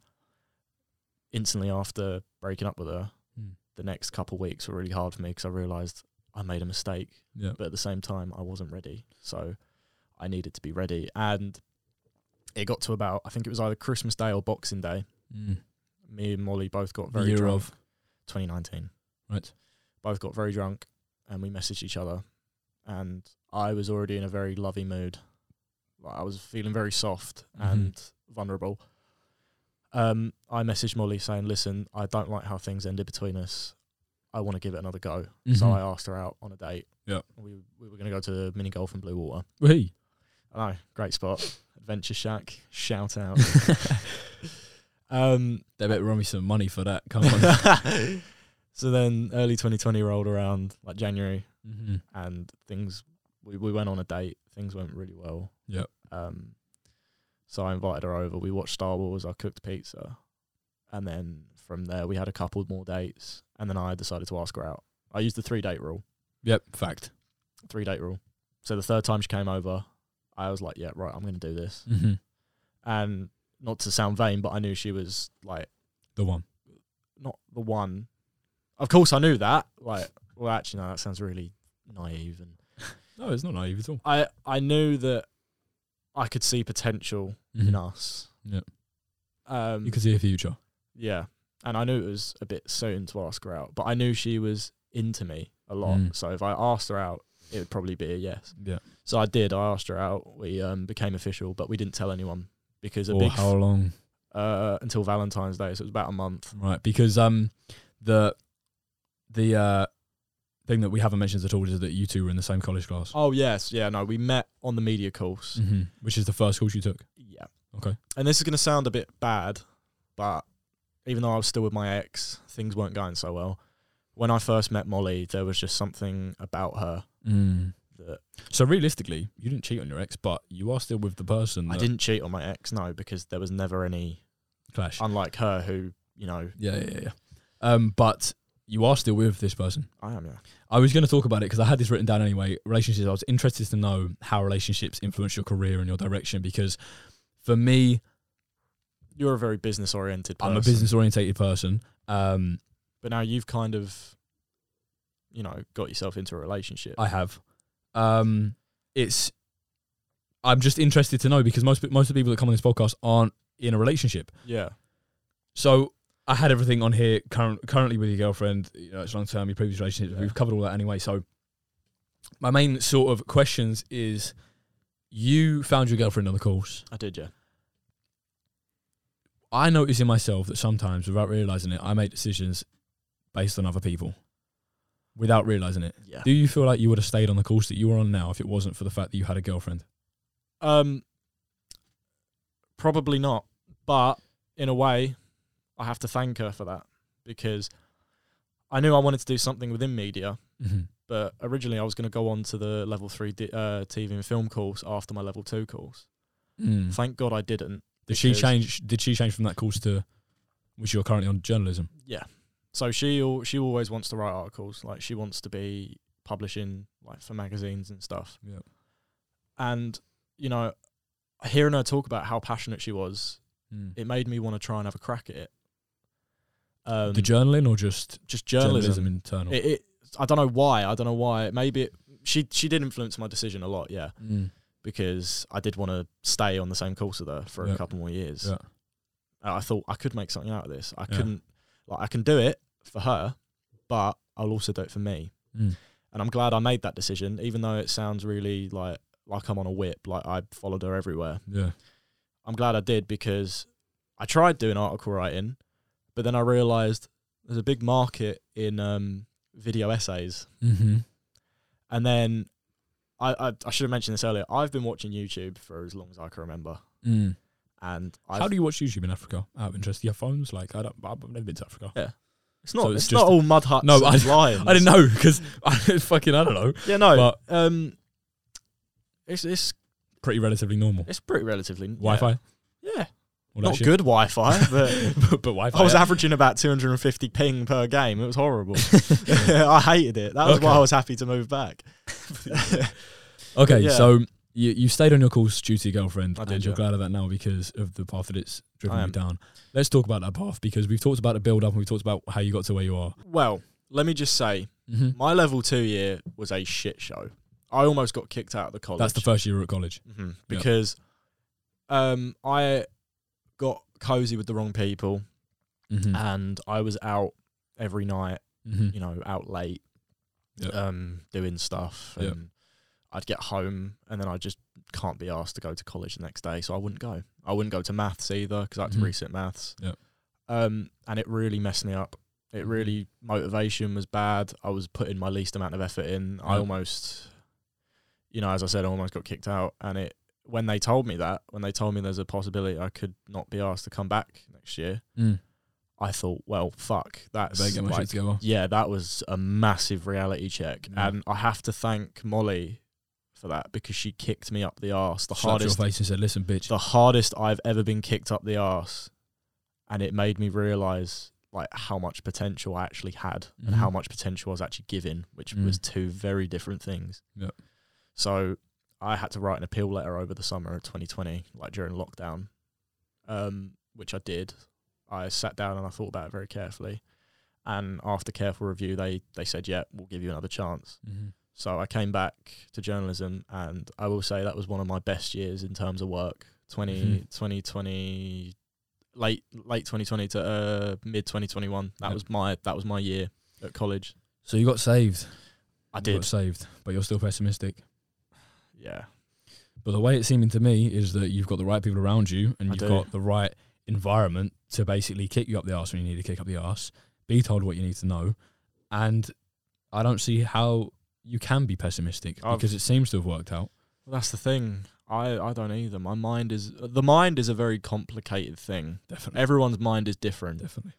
[SPEAKER 1] instantly after breaking up with her,
[SPEAKER 2] Mm.
[SPEAKER 1] the next couple of weeks were really hard for me because I realised I made a mistake,
[SPEAKER 2] Yeah.
[SPEAKER 1] but at the same time I wasn't ready, so I needed to be ready. And it got to about I think it was either Christmas Day or Boxing Day.
[SPEAKER 2] Mm.
[SPEAKER 1] Me and Molly both got very
[SPEAKER 2] year
[SPEAKER 1] drunk.
[SPEAKER 2] of.
[SPEAKER 1] 2019.
[SPEAKER 2] Right.
[SPEAKER 1] Both got very drunk, and we messaged each other, and I was already in a very lovey mood. Like I was feeling very soft
[SPEAKER 2] Mhm.
[SPEAKER 1] and vulnerable. Um, I messaged Molly saying, "Listen, I don't like how things ended between us. I want to give it another go." So
[SPEAKER 2] Mhm.
[SPEAKER 1] I asked her out on a date.
[SPEAKER 2] Yep.
[SPEAKER 1] we we were going to go to mini golf in Bluewater.
[SPEAKER 2] Hey.
[SPEAKER 1] I know, great spot, Adventure Shack. Shout out. um,
[SPEAKER 2] They better run me some money for that. Come on.
[SPEAKER 1] so then early 2020 rolled around, like January,
[SPEAKER 2] mm-hmm.
[SPEAKER 1] and things we, we went on a date. Things went really well.
[SPEAKER 2] Yep.
[SPEAKER 1] um so i invited her over. We watched star wars. I cooked pizza. And then from there we had a couple more dates. And then i decided to ask her out. I used the three date rule.
[SPEAKER 2] Yep. Fact.
[SPEAKER 1] three date rule. So the third time she came over i was like yeah right i'm gonna do this.
[SPEAKER 2] Mm-hmm.
[SPEAKER 1] and not to sound vain but i knew she was like
[SPEAKER 2] The one.
[SPEAKER 1] not the one. Of course i knew that. Like well actually no that sounds really naive and
[SPEAKER 2] No, it's not naive at all.
[SPEAKER 1] I I knew that I could see potential in
[SPEAKER 2] Mhm.
[SPEAKER 1] us.
[SPEAKER 2] Yep.
[SPEAKER 1] Um,
[SPEAKER 2] You can see a future.
[SPEAKER 1] yeah, and I knew it was a bit soon to ask her out, but I knew she was into me a lot.
[SPEAKER 2] Mm.
[SPEAKER 1] So if I asked her out, it would probably be a yes.
[SPEAKER 2] Yeah.
[SPEAKER 1] So I did. I asked her out. We um, became official, but we didn't tell anyone because a
[SPEAKER 2] Or
[SPEAKER 1] big
[SPEAKER 2] how long?
[SPEAKER 1] uh, until Valentine's Day. So it was about a month.
[SPEAKER 2] Right. Because um, the the uh thing that we haven't mentioned at all is that you two were in the same college class,
[SPEAKER 1] Oh yes, yeah. No, we met on the media course.
[SPEAKER 2] mm-hmm. which is the first course you took.
[SPEAKER 1] Yeah.
[SPEAKER 2] Okay.
[SPEAKER 1] And this is going to sound a bit bad, but even though I was still with my ex, things weren't going so well. When I first met Molly, there was just something about her
[SPEAKER 2] Mm.
[SPEAKER 1] that
[SPEAKER 2] So realistically, you didn't cheat on your ex, but you are still with the person.
[SPEAKER 1] I didn't cheat on my ex, no, because there was never any,
[SPEAKER 2] clash.
[SPEAKER 1] unlike her, who, you know,
[SPEAKER 2] Yeah, yeah, yeah. yeah. Um, but you are still with this person.
[SPEAKER 1] I am, yeah.
[SPEAKER 2] I was going to talk about it because I had this written down anyway. Relationships. I was interested to know how relationships influence your career and your direction because for me,
[SPEAKER 1] You're a very business oriented person.
[SPEAKER 2] I'm a business orientated person. Um,
[SPEAKER 1] But now you've kind of, you know, got yourself into a relationship.
[SPEAKER 2] I have. Um, it's. I'm just interested to know because most most of the people that come on this podcast aren't in a relationship.
[SPEAKER 1] yeah.
[SPEAKER 2] So I had everything on here current, currently with your girlfriend. You know, it's long term, your previous relationships.
[SPEAKER 1] Yeah.
[SPEAKER 2] We've covered all that anyway. So my main sort of questions is: you found your girlfriend on the course.
[SPEAKER 1] I did, yeah.
[SPEAKER 2] I notice in myself that sometimes, without realizing it, I make decisions based on other people without realizing it.
[SPEAKER 1] Yeah.
[SPEAKER 2] Do you feel like you would have stayed on the course that you were on now if it wasn't for the fact that you had a girlfriend?
[SPEAKER 1] Um, probably not. But in a way, I have to thank her for that because I knew I wanted to do something within media.
[SPEAKER 2] Mm-hmm.
[SPEAKER 1] But originally, I was going to go on to the level three di- uh, TV and film course after my level two course.
[SPEAKER 2] Mm.
[SPEAKER 1] Thank God I didn't.
[SPEAKER 2] Did she change? Did she change from that course to which you're currently on journalism?
[SPEAKER 1] Yeah. So she she always wants to write articles. Like she wants to be publishing like for magazines and stuff.
[SPEAKER 2] Yep.
[SPEAKER 1] And you know, hearing her talk about how passionate she was,
[SPEAKER 2] Mm.
[SPEAKER 1] it made me want to try and have a crack at it. Um,
[SPEAKER 2] the journaling or just
[SPEAKER 1] just journalism.
[SPEAKER 2] internal?
[SPEAKER 1] It, it, I don't know why. I don't know why. Maybe it, she she did influence my decision a lot. Yeah,
[SPEAKER 2] Mm.
[SPEAKER 1] because I did want to stay on the same course with her for
[SPEAKER 2] Yeah.
[SPEAKER 1] a couple more years.
[SPEAKER 2] Yeah.
[SPEAKER 1] I thought I could make something out of this. I
[SPEAKER 2] Yeah.
[SPEAKER 1] couldn't like I can do it for her, but I'll also do it for me.
[SPEAKER 2] Mm.
[SPEAKER 1] And I'm glad I made that decision, even though it sounds really like like I'm on a whip. Like I followed her everywhere.
[SPEAKER 2] Yeah.
[SPEAKER 1] I'm glad I did because I tried doing article writing, but then I realised there's a big market in um, video essays.
[SPEAKER 2] Mm-hmm.
[SPEAKER 1] And then I, I I should have mentioned this earlier. I've been watching YouTube for as long as I can remember,
[SPEAKER 2] Mm.
[SPEAKER 1] and I've,
[SPEAKER 2] How do you watch YouTube in Africa? Out of interest, do you have phones? Like I don't. I've never been to Africa.
[SPEAKER 1] Yeah, it's not
[SPEAKER 2] so it's
[SPEAKER 1] it's, not all mud huts.
[SPEAKER 2] No, I-
[SPEAKER 1] lions.
[SPEAKER 2] I didn't know because I fucking I don't know.
[SPEAKER 1] Yeah, no.
[SPEAKER 2] But-
[SPEAKER 1] um, it's it's
[SPEAKER 2] Pretty relatively normal.
[SPEAKER 1] it's pretty relatively yeah.
[SPEAKER 2] Wi-Fi.
[SPEAKER 1] Yeah,
[SPEAKER 2] that
[SPEAKER 1] not good Wi-Fi, but
[SPEAKER 2] but, but Wi-Fi.
[SPEAKER 1] I was
[SPEAKER 2] yeah.
[SPEAKER 1] averaging about 250 ping per game. It was horrible. I hated it. That was
[SPEAKER 2] Okay.
[SPEAKER 1] why I was happy to move back.
[SPEAKER 2] Okay,
[SPEAKER 1] Yeah.
[SPEAKER 2] so you you stayed on your course due to your girlfriend,
[SPEAKER 1] I
[SPEAKER 2] and
[SPEAKER 1] did,
[SPEAKER 2] you're
[SPEAKER 1] yeah.
[SPEAKER 2] glad of that now because of the path that it's driven
[SPEAKER 1] I
[SPEAKER 2] you
[SPEAKER 1] am.
[SPEAKER 2] down. Let's talk about that path because we've talked about the build up and we've talked about how you got to where you are.
[SPEAKER 1] well, let me just say,
[SPEAKER 2] Mm-hmm.
[SPEAKER 1] my level two year was a shit show. I almost got kicked out of the college.
[SPEAKER 2] That's the first year at college.
[SPEAKER 1] hmm because um, I got cozy with the wrong people,
[SPEAKER 2] Mm-hmm.
[SPEAKER 1] and I was out every night.
[SPEAKER 2] mm-hmm.
[SPEAKER 1] You know, out late,
[SPEAKER 2] Yeah.
[SPEAKER 1] um, doing stuff, and I'd get home and then I just can't be asked to go to college the next day, so I wouldn't go. I wouldn't go to maths either because I had to resit maths.
[SPEAKER 2] Yep.
[SPEAKER 1] Um, and it really messed me up. It
[SPEAKER 2] Mhm.
[SPEAKER 1] really motivation was bad. I was putting my least amount of effort in. I almost, you know, as I said, I almost got kicked out. And it when they told me that, when they told me there's a possibility I could not be asked to come back next year,
[SPEAKER 2] Mm.
[SPEAKER 1] I thought, well, fuck, that's
[SPEAKER 2] Better get my
[SPEAKER 1] like, yeah, that was a massive reality check,
[SPEAKER 2] Yeah.
[SPEAKER 1] and I have to thank Molly for that because she kicked me up the arse. The
[SPEAKER 2] Slapped your
[SPEAKER 1] hardest,
[SPEAKER 2] face and said, "Listen, bitch."
[SPEAKER 1] the hardest I've ever been kicked up the arse, and it made me realize like how much potential I actually had and how
[SPEAKER 2] Mhm.
[SPEAKER 1] much potential I was actually given, which
[SPEAKER 2] Mm.
[SPEAKER 1] was two very different things.
[SPEAKER 2] Yep.
[SPEAKER 1] So I had to write an appeal letter over the summer of 2020, like during lockdown, um, which I did. I sat down and I thought about it very carefully, and after careful review, they they said, "Yeah, we'll give you another chance."
[SPEAKER 2] Mhm.
[SPEAKER 1] So I came back to journalism, and I will say that was one of my best years in terms of work. 20,
[SPEAKER 2] Mhm.
[SPEAKER 1] 2020, late late 2020 to uh, mid 2021. That
[SPEAKER 2] Yep.
[SPEAKER 1] was my that was my year at college.
[SPEAKER 2] So you got saved.
[SPEAKER 1] I
[SPEAKER 2] You
[SPEAKER 1] did,
[SPEAKER 2] got saved, but you're still pessimistic.
[SPEAKER 1] Yeah.
[SPEAKER 2] But the way it's seeming to me is that you've got the right people around you and
[SPEAKER 1] I
[SPEAKER 2] you've
[SPEAKER 1] do.
[SPEAKER 2] got the right environment to basically kick you up the arse when you need to kick up the arse, be told what you need to know. And I don't see how you can be pessimistic
[SPEAKER 1] I've-
[SPEAKER 2] because it seems to have worked out.
[SPEAKER 1] Well, that's the thing. I I don't either. My mind is the mind is a very complicated thing.
[SPEAKER 2] Definitely.
[SPEAKER 1] Everyone's mind is different,
[SPEAKER 2] Definitely.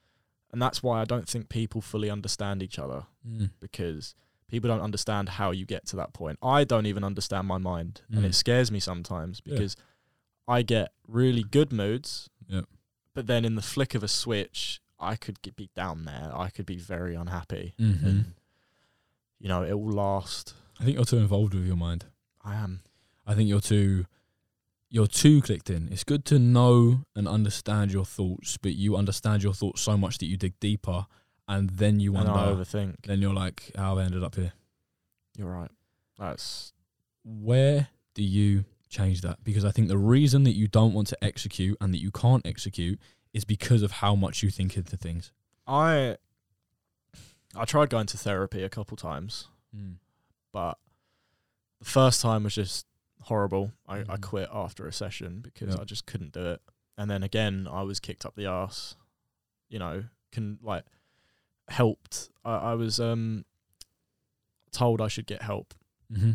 [SPEAKER 1] and that's why I don't think people fully understand each other.
[SPEAKER 2] Mm.
[SPEAKER 1] because people don't understand how you get to that point. I don't even understand my mind, and
[SPEAKER 2] Mm.
[SPEAKER 1] it scares me sometimes
[SPEAKER 2] Yeah.
[SPEAKER 1] because I get really good moods,
[SPEAKER 2] Yep.
[SPEAKER 1] but then in the flick of a switch, I could get, be down there. I could be very unhappy,
[SPEAKER 2] Mhm.
[SPEAKER 1] and you know it will last.
[SPEAKER 2] I think you're too involved with your mind.
[SPEAKER 1] I am.
[SPEAKER 2] I think you're too you're too clicked in. It's good to know and understand your thoughts, but you understand your thoughts so much that you dig deeper and then you
[SPEAKER 1] And
[SPEAKER 2] wonder
[SPEAKER 1] I overthink.
[SPEAKER 2] then you're like, how have I ended up here?
[SPEAKER 1] You're right. That's
[SPEAKER 2] Where do you change that? Because I think the reason that you don't want to execute and that you can't execute is because of how much you think into things.
[SPEAKER 1] I. I tried going to therapy a couple times, but the first time was just horrible. I, I
[SPEAKER 2] Mhm.
[SPEAKER 1] quit after a session because
[SPEAKER 2] Yeah.
[SPEAKER 1] I just couldn't do it. And then again, I was kicked up the arse. You know, can like helped. I, I was um told I should get help,
[SPEAKER 2] Mm-hmm.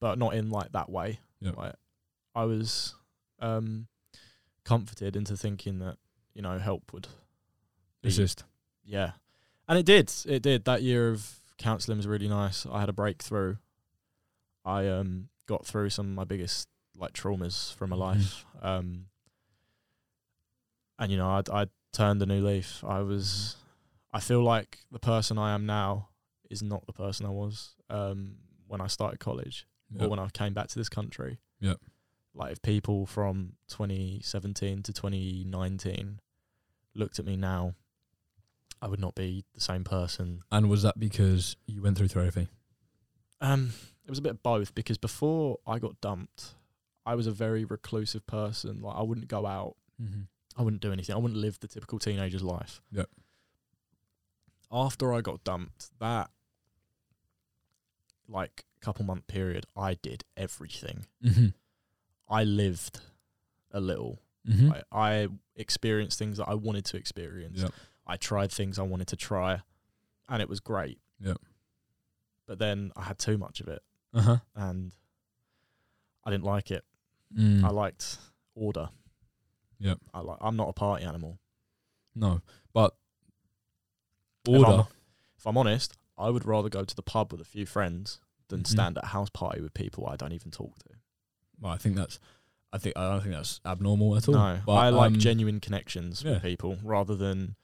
[SPEAKER 1] but not in like that way.
[SPEAKER 2] Yeah.
[SPEAKER 1] Like I was um comforted into thinking that you know help would be
[SPEAKER 2] Assist.
[SPEAKER 1] yeah. And it did. It did. That year of counselling was really nice. I had a breakthrough. I um got through some of my biggest like traumas from my
[SPEAKER 2] Mhm.
[SPEAKER 1] life. Um and you know, I I turned a new leaf. I was I feel like the person I am now is not the person I was um when I started college or when I came back to this country.
[SPEAKER 2] Yep.
[SPEAKER 1] Like if people from 2017 to 2019 looked at me now, I would not be the same person.
[SPEAKER 2] And was that because you went through therapy?
[SPEAKER 1] Um, it was a bit of both because before I got dumped, I was a very reclusive person. Like I wouldn't go out,
[SPEAKER 2] Mm-hmm.
[SPEAKER 1] I wouldn't do anything. I wouldn't live the typical teenager's life.
[SPEAKER 2] Yep.
[SPEAKER 1] After I got dumped, that like couple month period, I did everything.
[SPEAKER 2] Mm-hmm.
[SPEAKER 1] I lived a little.
[SPEAKER 2] Mm-hmm.
[SPEAKER 1] I, I experienced things that I wanted to experience.
[SPEAKER 2] Yep.
[SPEAKER 1] I tried things I wanted to try, and it was great.
[SPEAKER 2] Yep.
[SPEAKER 1] But then I had too much of it,
[SPEAKER 2] Uh huh.
[SPEAKER 1] and I didn't like it.
[SPEAKER 2] Mm.
[SPEAKER 1] I liked order.
[SPEAKER 2] Yep.
[SPEAKER 1] I like. I'm not a party animal.
[SPEAKER 2] no, but order.
[SPEAKER 1] If I'm honest, I would rather go to the pub with a few friends than
[SPEAKER 2] Mhm.
[SPEAKER 1] stand at a house party with people I don't even talk to.
[SPEAKER 2] Well, I think that's. I think I don't think that's abnormal at all.
[SPEAKER 1] No,
[SPEAKER 2] but,
[SPEAKER 1] I like
[SPEAKER 2] um,
[SPEAKER 1] genuine connections
[SPEAKER 2] yeah.
[SPEAKER 1] with people rather than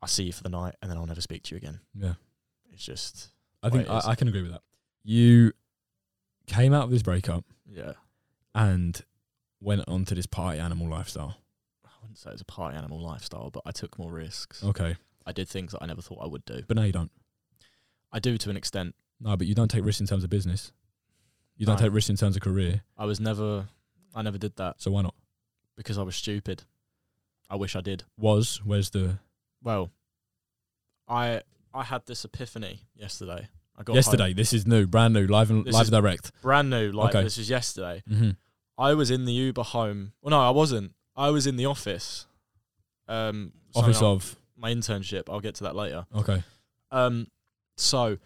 [SPEAKER 1] I see you for the night and then I'll never speak to you again.
[SPEAKER 2] Yeah,
[SPEAKER 1] It's just
[SPEAKER 2] I think
[SPEAKER 1] Way it is.
[SPEAKER 2] I, I can agree with that. You came out of this breakup
[SPEAKER 1] yeah.
[SPEAKER 2] and went on to this party animal lifestyle.
[SPEAKER 1] I wouldn't say it's a party animal lifestyle, but I took more risks.
[SPEAKER 2] Okay,
[SPEAKER 1] I did things that I never thought I would do.
[SPEAKER 2] but now you don't.
[SPEAKER 1] I do to an extent.
[SPEAKER 2] No, but you don't take risks in terms of business. You don't
[SPEAKER 1] No.
[SPEAKER 2] take risks in terms of career.
[SPEAKER 1] I was never I never did that
[SPEAKER 2] So why not?
[SPEAKER 1] because I was stupid. I wish I did.
[SPEAKER 2] Was where's the
[SPEAKER 1] Well, I I had this epiphany yesterday. I got
[SPEAKER 2] Yesterday. This is new, brand new, live and
[SPEAKER 1] This
[SPEAKER 2] live
[SPEAKER 1] is-
[SPEAKER 2] direct.
[SPEAKER 1] brand new. Like
[SPEAKER 2] Okay.
[SPEAKER 1] this is yesterday.
[SPEAKER 2] Mm-hmm.
[SPEAKER 1] I was in the Uber home. Well, no, I wasn't. I was in the office. Um,
[SPEAKER 2] Office of.
[SPEAKER 1] My internship. I'll get to that later.
[SPEAKER 2] Okay.
[SPEAKER 1] Um, so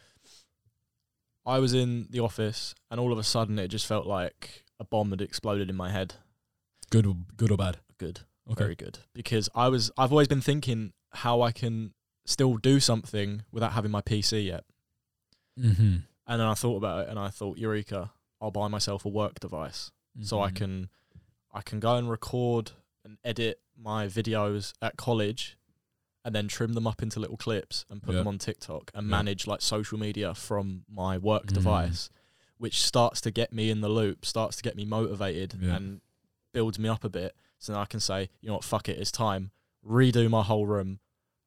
[SPEAKER 1] I was in the office, and all of a sudden, it just felt like a bomb had exploded in my head.
[SPEAKER 2] Good. Or, good or bad.
[SPEAKER 1] Good,
[SPEAKER 2] Okay.
[SPEAKER 1] very good. Because I was, I've always been thinking how I can still do something without having my PC yet.
[SPEAKER 2] Mm-hmm.
[SPEAKER 1] And then I thought about it, and I thought, Eureka! I'll buy myself a work device. so I
[SPEAKER 2] Mm-hmm.
[SPEAKER 1] can I can go and record and edit my videos at college and then trim them up into little clips and put
[SPEAKER 2] Yeah.
[SPEAKER 1] them on TikTok and
[SPEAKER 2] Yeah.
[SPEAKER 1] manage like social media from my work
[SPEAKER 2] Mm.
[SPEAKER 1] device which starts to get me in the loop starts to get me motivated
[SPEAKER 2] Yeah.
[SPEAKER 1] and builds me up a bit so then I can say you know what fuck it it's time redo my whole room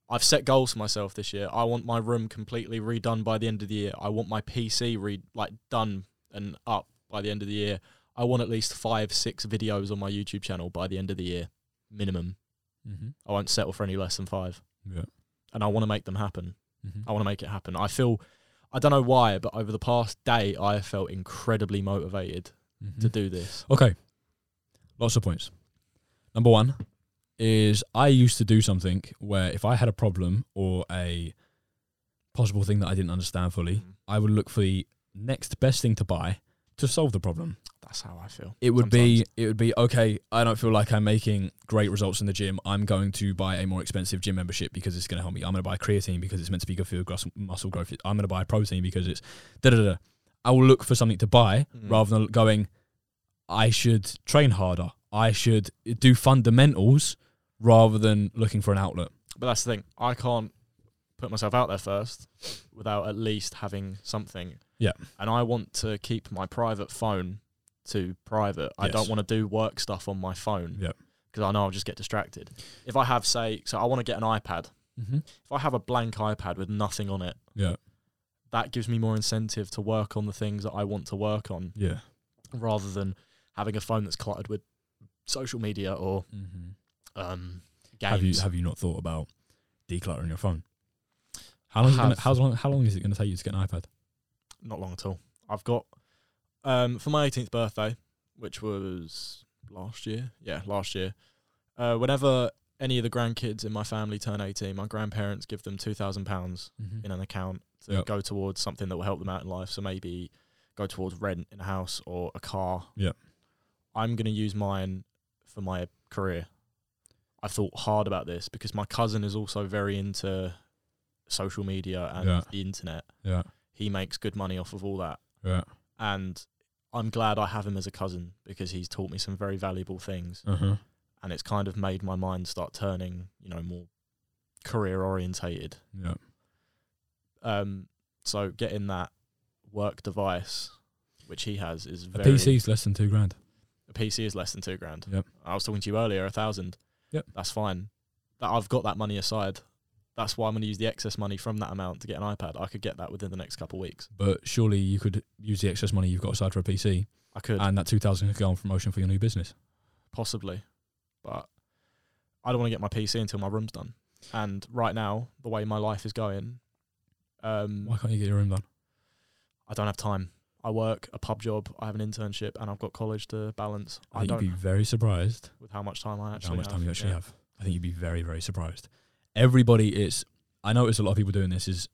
[SPEAKER 1] I've set goals for myself this year I want my room completely redone by the end of the year I want my PC re like done and up by the end of the year I want at least five, six videos on my YouTube channel by the end of the year, minimum.
[SPEAKER 2] Mm-hmm.
[SPEAKER 1] I won't settle for any less than five.
[SPEAKER 2] Yeah.
[SPEAKER 1] And I want to make them happen.
[SPEAKER 2] Mm-hmm.
[SPEAKER 1] I want to make it happen. I feel, I don't know why, but over the past day, I have felt incredibly motivated
[SPEAKER 2] Mm-hmm.
[SPEAKER 1] to do this.
[SPEAKER 2] Okay. Lots of points. Number one is I used to do something where if I had a problem or a possible thing that I didn't understand fully,
[SPEAKER 1] Mm.
[SPEAKER 2] I would look for the next best thing to buy to solve the problem.
[SPEAKER 1] That's how I feel.
[SPEAKER 2] It would be it would be okay, I don't feel like I'm making great results in the gym. I'm going to buy a more expensive gym membership because it's going to help me. I'm going to buy creatine because it's meant to be good for your muscle growth. I'm going to buy protein because it's da da da. I will look for something to buy
[SPEAKER 1] Mm.
[SPEAKER 2] rather than going I should train harder. I should do fundamentals rather than looking for an outlet.
[SPEAKER 1] But that's the thing. I can't put myself out there first without at least having something.
[SPEAKER 2] Yeah.
[SPEAKER 1] And I want to keep my private phone to private. I don't want to do work stuff on my phone.
[SPEAKER 2] Yeah.
[SPEAKER 1] Because I know I'll just get distracted. If I have, say, so I want to get an iPad.
[SPEAKER 2] Mm-hmm.
[SPEAKER 1] If I have a blank iPad with nothing on it,
[SPEAKER 2] Yeah.
[SPEAKER 1] that gives me more incentive to work on the things that I want to work on
[SPEAKER 2] Yeah.
[SPEAKER 1] rather than having a phone that's cluttered with social media or
[SPEAKER 2] Mm-hmm.
[SPEAKER 1] um, games.
[SPEAKER 2] Have you have you not thought about decluttering your phone? How long, gonna, how long how long is it going to take you to get an iPad?
[SPEAKER 1] not long at all. I've got um for my 18th birthday, which was last year. Yeah, last year. Uh, whenever any of the grandkids in my family turn 18, my grandparents give them two thousand pounds
[SPEAKER 2] Mm-hmm.
[SPEAKER 1] in an account to
[SPEAKER 2] Yep.
[SPEAKER 1] go towards something that will help them out in life. So maybe go towards rent in a house or a car.
[SPEAKER 2] Yep.
[SPEAKER 1] I'm gonna use mine for my career. I thought hard about this because my cousin is also very into social media and
[SPEAKER 2] Yeah.
[SPEAKER 1] the internet.
[SPEAKER 2] Yeah.
[SPEAKER 1] He makes good money off of all that
[SPEAKER 2] Yeah.
[SPEAKER 1] and I'm glad I have him as a cousin because he's taught me some very valuable things,
[SPEAKER 2] Uh-huh.
[SPEAKER 1] and it's kind of made my mind start turning, you know, more career orientated.
[SPEAKER 2] Yeah.
[SPEAKER 1] Um, so getting that work device, which he has, is very. A.
[SPEAKER 2] PC's less than two grand.
[SPEAKER 1] A PC is less than two grand.
[SPEAKER 2] Yep.
[SPEAKER 1] I was talking to you earlier, a thousand.
[SPEAKER 2] Yep.
[SPEAKER 1] That's fine. That I've got that money aside. That's why I'm going to use the excess money from that amount to get an iPad. I could get that within the next couple of weeks.
[SPEAKER 2] But surely you could use the excess money you've got aside for a PC,
[SPEAKER 1] I could.
[SPEAKER 2] and that two thousand could go on promotion for your new business.
[SPEAKER 1] possibly, but I don't want to get my PC until my room's done. And right now, the way my life is going, um,
[SPEAKER 2] Why can't you get your room done?
[SPEAKER 1] I don't have time. I work a pub job, I have an internship, and I've got college to balance.
[SPEAKER 2] I
[SPEAKER 1] I,
[SPEAKER 2] think
[SPEAKER 1] don't
[SPEAKER 2] you'd be very surprised
[SPEAKER 1] with how much time I actually
[SPEAKER 2] how much
[SPEAKER 1] have.
[SPEAKER 2] time you actually
[SPEAKER 1] yeah.
[SPEAKER 2] have. I think you'd be very, very surprised. Everybody is. I notice a lot of people doing this is,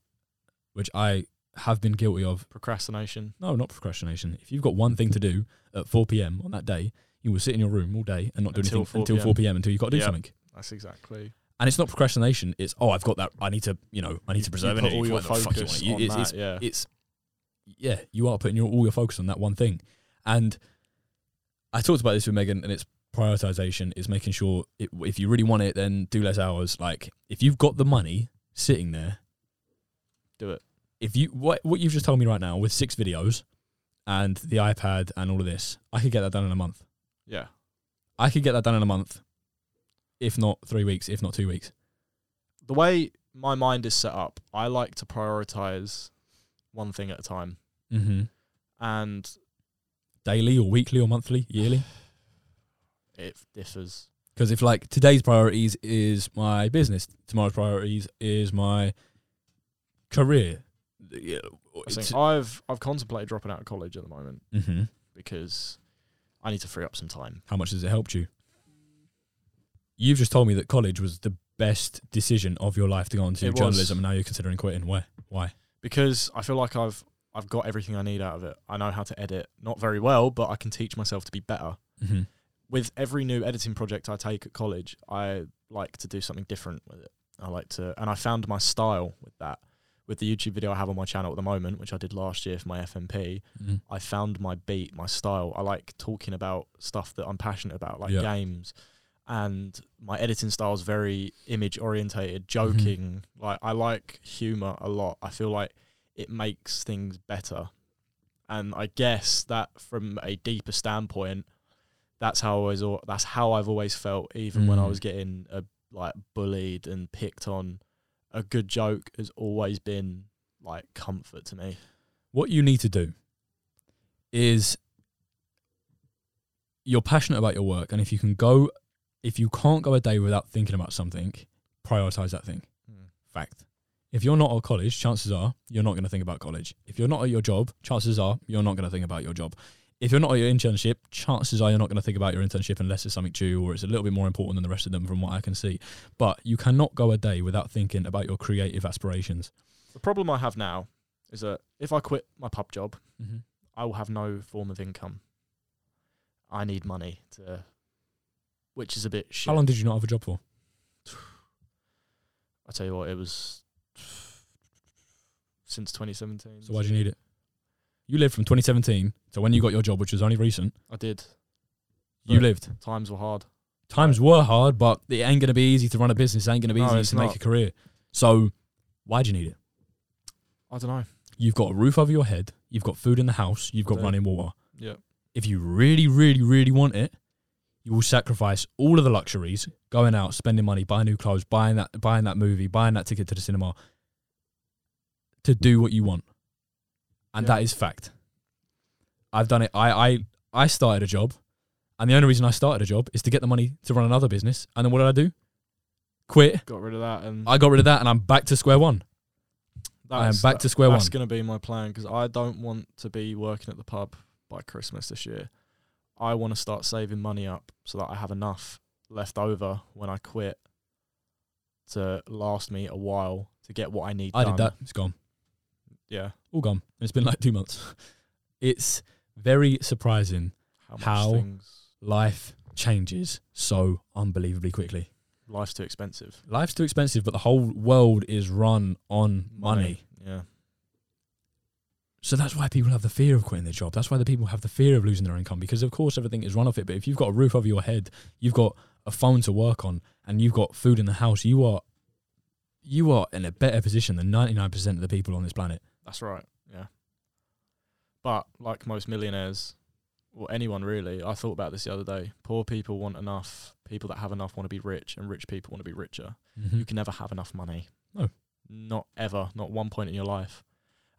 [SPEAKER 2] which I have been guilty of.
[SPEAKER 1] Procrastination.
[SPEAKER 2] No, not procrastination. If you've got one thing to do at 4 p.m. on that day, you will sit in your room all day and not do
[SPEAKER 1] Until
[SPEAKER 2] anything
[SPEAKER 1] 4
[SPEAKER 2] until 4 p.m. until you've got to do
[SPEAKER 1] Yeah.
[SPEAKER 2] something.
[SPEAKER 1] That's exactly.
[SPEAKER 2] And it's not procrastination. It's oh, I've got that. I need to, you know, I need to preserve
[SPEAKER 1] you put all your
[SPEAKER 2] Whatever the fuck you
[SPEAKER 1] focus.
[SPEAKER 2] You-
[SPEAKER 1] on
[SPEAKER 2] it's,
[SPEAKER 1] that.
[SPEAKER 2] it's,
[SPEAKER 1] yeah.
[SPEAKER 2] it's yeah, you are putting your, all your focus on that one thing. And I talked about this with Megan, and it's prioritization. Is making sure it, if you really want it, then do less hours. Like if you've got the money sitting there,
[SPEAKER 1] Do it.
[SPEAKER 2] if you what what you've just told me right now with six videos and the iPad and all of this, I could get that done in a month.
[SPEAKER 1] Yeah.
[SPEAKER 2] I could get that done in a month, if not three weeks, if not two weeks.
[SPEAKER 1] The way my mind is set up, I like to prioritize one thing at a time.
[SPEAKER 2] Mm-hmm.
[SPEAKER 1] And
[SPEAKER 2] Daily or weekly or monthly, yearly.
[SPEAKER 1] It differs.
[SPEAKER 2] Because if like today's priorities is my business, tomorrow's priorities is my career, Yeah,
[SPEAKER 1] I think I've I've contemplated dropping out of college at the moment
[SPEAKER 2] hmm
[SPEAKER 1] because I need to free up some time.
[SPEAKER 2] How much has it helped you? You've just told me that college was the best decision of your life to go into
[SPEAKER 1] It was.
[SPEAKER 2] journalism, and now you're considering quitting. Why? Why?
[SPEAKER 1] because I feel like I've I've got everything I need out of it. I know how to edit, not very well, but I can teach myself to be better.
[SPEAKER 2] hmm
[SPEAKER 1] With every new editing project I take at college, I like to do something different with it. I like to, and I found my style with that. With the YouTube video I have on my channel at the moment, which I did last year for my FMP,
[SPEAKER 2] hmm
[SPEAKER 1] I found my beat, my style. I like talking about stuff that I'm passionate about, like
[SPEAKER 2] Yeah.
[SPEAKER 1] games. And my editing style is very image orientated,
[SPEAKER 2] Mm-hmm.
[SPEAKER 1] joking. Like I like humor a lot. I feel like it makes things better. And I guess that from a deeper standpoint, that's how I always that's how I've always felt even when I
[SPEAKER 2] Mm.
[SPEAKER 1] was getting uh, like bullied and picked on. A good joke has always been like comfort to me.
[SPEAKER 2] What you need to do is you're passionate about your work, and if you can go, if you can't go a day without thinking about something, prioritize that thing. Fact. If you're not at college, chances are you're not going to think about college. If you're not at your job, chances are you're not going to think about your job. If you're not at your internship, chances are you're not going to think about your internship unless it's something due or it's a little bit more important than the rest of them, from what I can see. But you cannot go a day without thinking about your creative aspirations.
[SPEAKER 1] The problem I have now is that if I quit my pub job,
[SPEAKER 2] Mm-hmm.
[SPEAKER 1] I will have no form of income. I need money to, which is a bit shit.
[SPEAKER 2] How long did you not have a job for?
[SPEAKER 1] I tell you what, it was since 2017.
[SPEAKER 2] So why do you need it? You lived from 2017 to when you got your job, which was only recent.
[SPEAKER 1] I did.
[SPEAKER 2] You
[SPEAKER 1] But
[SPEAKER 2] lived.
[SPEAKER 1] Times were hard.
[SPEAKER 2] Times were hard, but it ain't gonna be easy to run a business. It ain't gonna be
[SPEAKER 1] No,
[SPEAKER 2] easy
[SPEAKER 1] it's
[SPEAKER 2] to make
[SPEAKER 1] not.
[SPEAKER 2] a career. So why do you need it?
[SPEAKER 1] I don't know.
[SPEAKER 2] You've got a roof over your head. You've got food in the house. You've got running water.
[SPEAKER 1] Yeah.
[SPEAKER 2] If you really, really, really want it, you will sacrifice all of the luxuries, going out, spending money, buying new clothes, buying that, buying that movie, buying that ticket to the cinema, to do what you want, and
[SPEAKER 1] Yeah.
[SPEAKER 2] that is fact. I've done it. I, I, I started a job, and the only reason I started a job is to get the money to run another business. And then what did I do? Quit.
[SPEAKER 1] Got rid of that, and
[SPEAKER 2] I got rid of that, and I'm back to square one. I am
[SPEAKER 1] that's-
[SPEAKER 2] back
[SPEAKER 1] that-
[SPEAKER 2] to square
[SPEAKER 1] That's
[SPEAKER 2] one.
[SPEAKER 1] That's going to be my plan because I don't want to be working at the pub by Christmas this year. I want to start saving money up so that I have enough left over when I quit to last me a while to get what I need.
[SPEAKER 2] I
[SPEAKER 1] done.
[SPEAKER 2] did that. It's gone.
[SPEAKER 1] Yeah.
[SPEAKER 2] All gone. And it's been like two months. It's very surprising
[SPEAKER 1] How
[SPEAKER 2] How?
[SPEAKER 1] things
[SPEAKER 2] life changes so unbelievably quickly.
[SPEAKER 1] life's too expensive.
[SPEAKER 2] Life's too expensive, but the whole world is run on money.
[SPEAKER 1] Yeah.
[SPEAKER 2] So that's why people have the fear of quitting their job. That's why the people have the fear of losing their income because, of course, everything is run off it. But if you've got a roof over your head, you've got a phone to work on, and you've got food in the house, you are you are in a better position than ninety nine percent of the people on this planet.
[SPEAKER 1] That's right. Yeah. But like most millionaires, or anyone really, I thought about this the other day. Poor people want enough. People that have enough want to be rich, and rich people want to be richer. Mm-hmm. You can never have enough money.
[SPEAKER 2] No.
[SPEAKER 1] Not ever. Not one point in your life.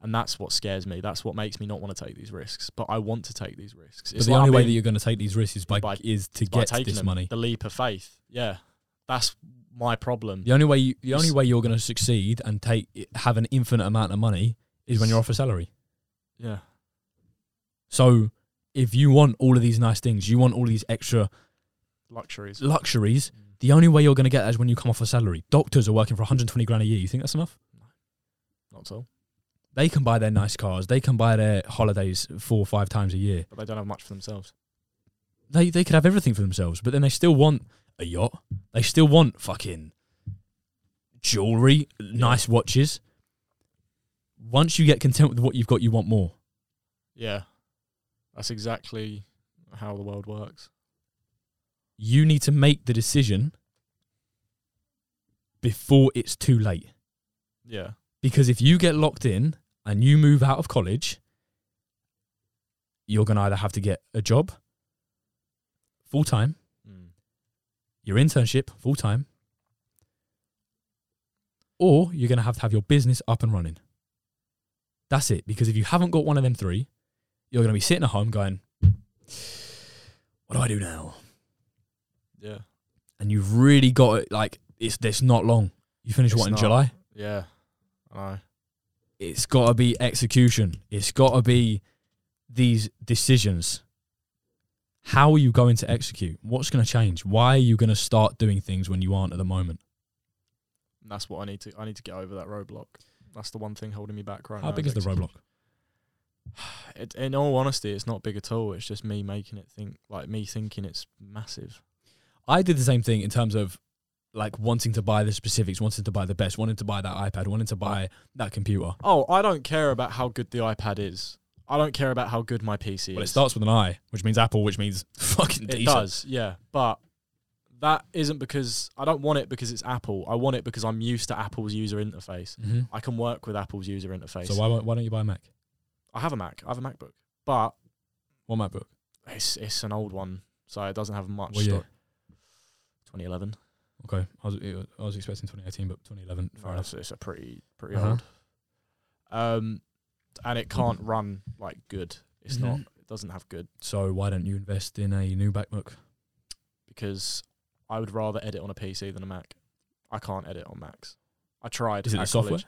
[SPEAKER 1] And that's what scares me. That's what makes me not want to take these risks. But I want to take these risks.
[SPEAKER 2] But the
[SPEAKER 1] like
[SPEAKER 2] only way that you're going to take these risks is by,
[SPEAKER 1] by-
[SPEAKER 2] is to
[SPEAKER 1] by
[SPEAKER 2] get
[SPEAKER 1] taking
[SPEAKER 2] this
[SPEAKER 1] them,
[SPEAKER 2] money.
[SPEAKER 1] The leap of faith. Yeah. That's my problem.
[SPEAKER 2] The only way you, the only way you're going to succeed and take have an infinite amount of money is when you're off a salary.
[SPEAKER 1] Yeah.
[SPEAKER 2] So if you want all of these nice things, you want all these extra
[SPEAKER 1] Luxuries.
[SPEAKER 2] luxuries. Mm. The only way you're going to get that is when you come off a salary. Doctors are working for 120 grand a year. You think that's enough?
[SPEAKER 1] Not so.
[SPEAKER 2] They can buy their nice cars. They can buy their holidays four or five times a year.
[SPEAKER 1] But they don't have much for themselves.
[SPEAKER 2] They they could have everything for themselves, but then they still want a yacht. They still want fucking jewelry, nice watches. Once you get content with what you've got, you want more.
[SPEAKER 1] Yeah. That's exactly how the world works.
[SPEAKER 2] You need to make the decision before it's too late.
[SPEAKER 1] Yeah.
[SPEAKER 2] Because if you get locked in and you move out of college, you're going to either have to get a job full time,
[SPEAKER 1] Mm.
[SPEAKER 2] your internship full time, or you're going to have to have your business up and running. That's it. Because if you haven't got one of them three, you're going to be sitting at home going, What do I do now?
[SPEAKER 1] Yeah.
[SPEAKER 2] And you've really got it like, it's, it's not long. You finish
[SPEAKER 1] It's
[SPEAKER 2] what in
[SPEAKER 1] not.
[SPEAKER 2] July?
[SPEAKER 1] Yeah. I
[SPEAKER 2] it's got to be execution. It's got to be these decisions. How are you going to execute? What's going to change? Why are you going to start doing things when you aren't at the moment?
[SPEAKER 1] And that's what I need to. I need to get over that roadblock. That's the one thing holding me back right
[SPEAKER 2] How
[SPEAKER 1] now.
[SPEAKER 2] How big is the roadblock?
[SPEAKER 1] It, in all honesty, it's not big at all. It's just me making it think like me thinking it's massive.
[SPEAKER 2] I did the same thing in terms of like wanting to buy the specifics, wanting to buy the best, wanting to buy that iPad, wanting to buy that computer.
[SPEAKER 1] Oh, I don't care about how good the iPad is. I don't care about how good my PC
[SPEAKER 2] Well, it
[SPEAKER 1] is.
[SPEAKER 2] starts with an I, which means Apple, which means fucking
[SPEAKER 1] It
[SPEAKER 2] decent.
[SPEAKER 1] does, yeah. But that isn't because I don't want it because it's Apple. I want it because I'm used to Apple's user interface.
[SPEAKER 2] hmm
[SPEAKER 1] I can work with Apple's user interface.
[SPEAKER 2] So why why don't you buy a Mac?
[SPEAKER 1] I have a Mac. I have a MacBook, but
[SPEAKER 2] What MacBook?
[SPEAKER 1] it's it's an old one, so it doesn't have much.
[SPEAKER 2] Year?
[SPEAKER 1] stock. 2011.
[SPEAKER 2] Okay, I was I was expecting 2018, but 2011. Fair
[SPEAKER 1] No,
[SPEAKER 2] enough.
[SPEAKER 1] it's, a pretty pretty
[SPEAKER 2] Uh-huh.
[SPEAKER 1] old. Um, and it can't run like good. It's not.
[SPEAKER 2] Mhm.
[SPEAKER 1] It doesn't have good
[SPEAKER 2] So why don't you invest in a new MacBook?
[SPEAKER 1] because I would rather edit on a PC than a Mac. I can't edit on Macs. I tried.
[SPEAKER 2] Is it the software?
[SPEAKER 1] college.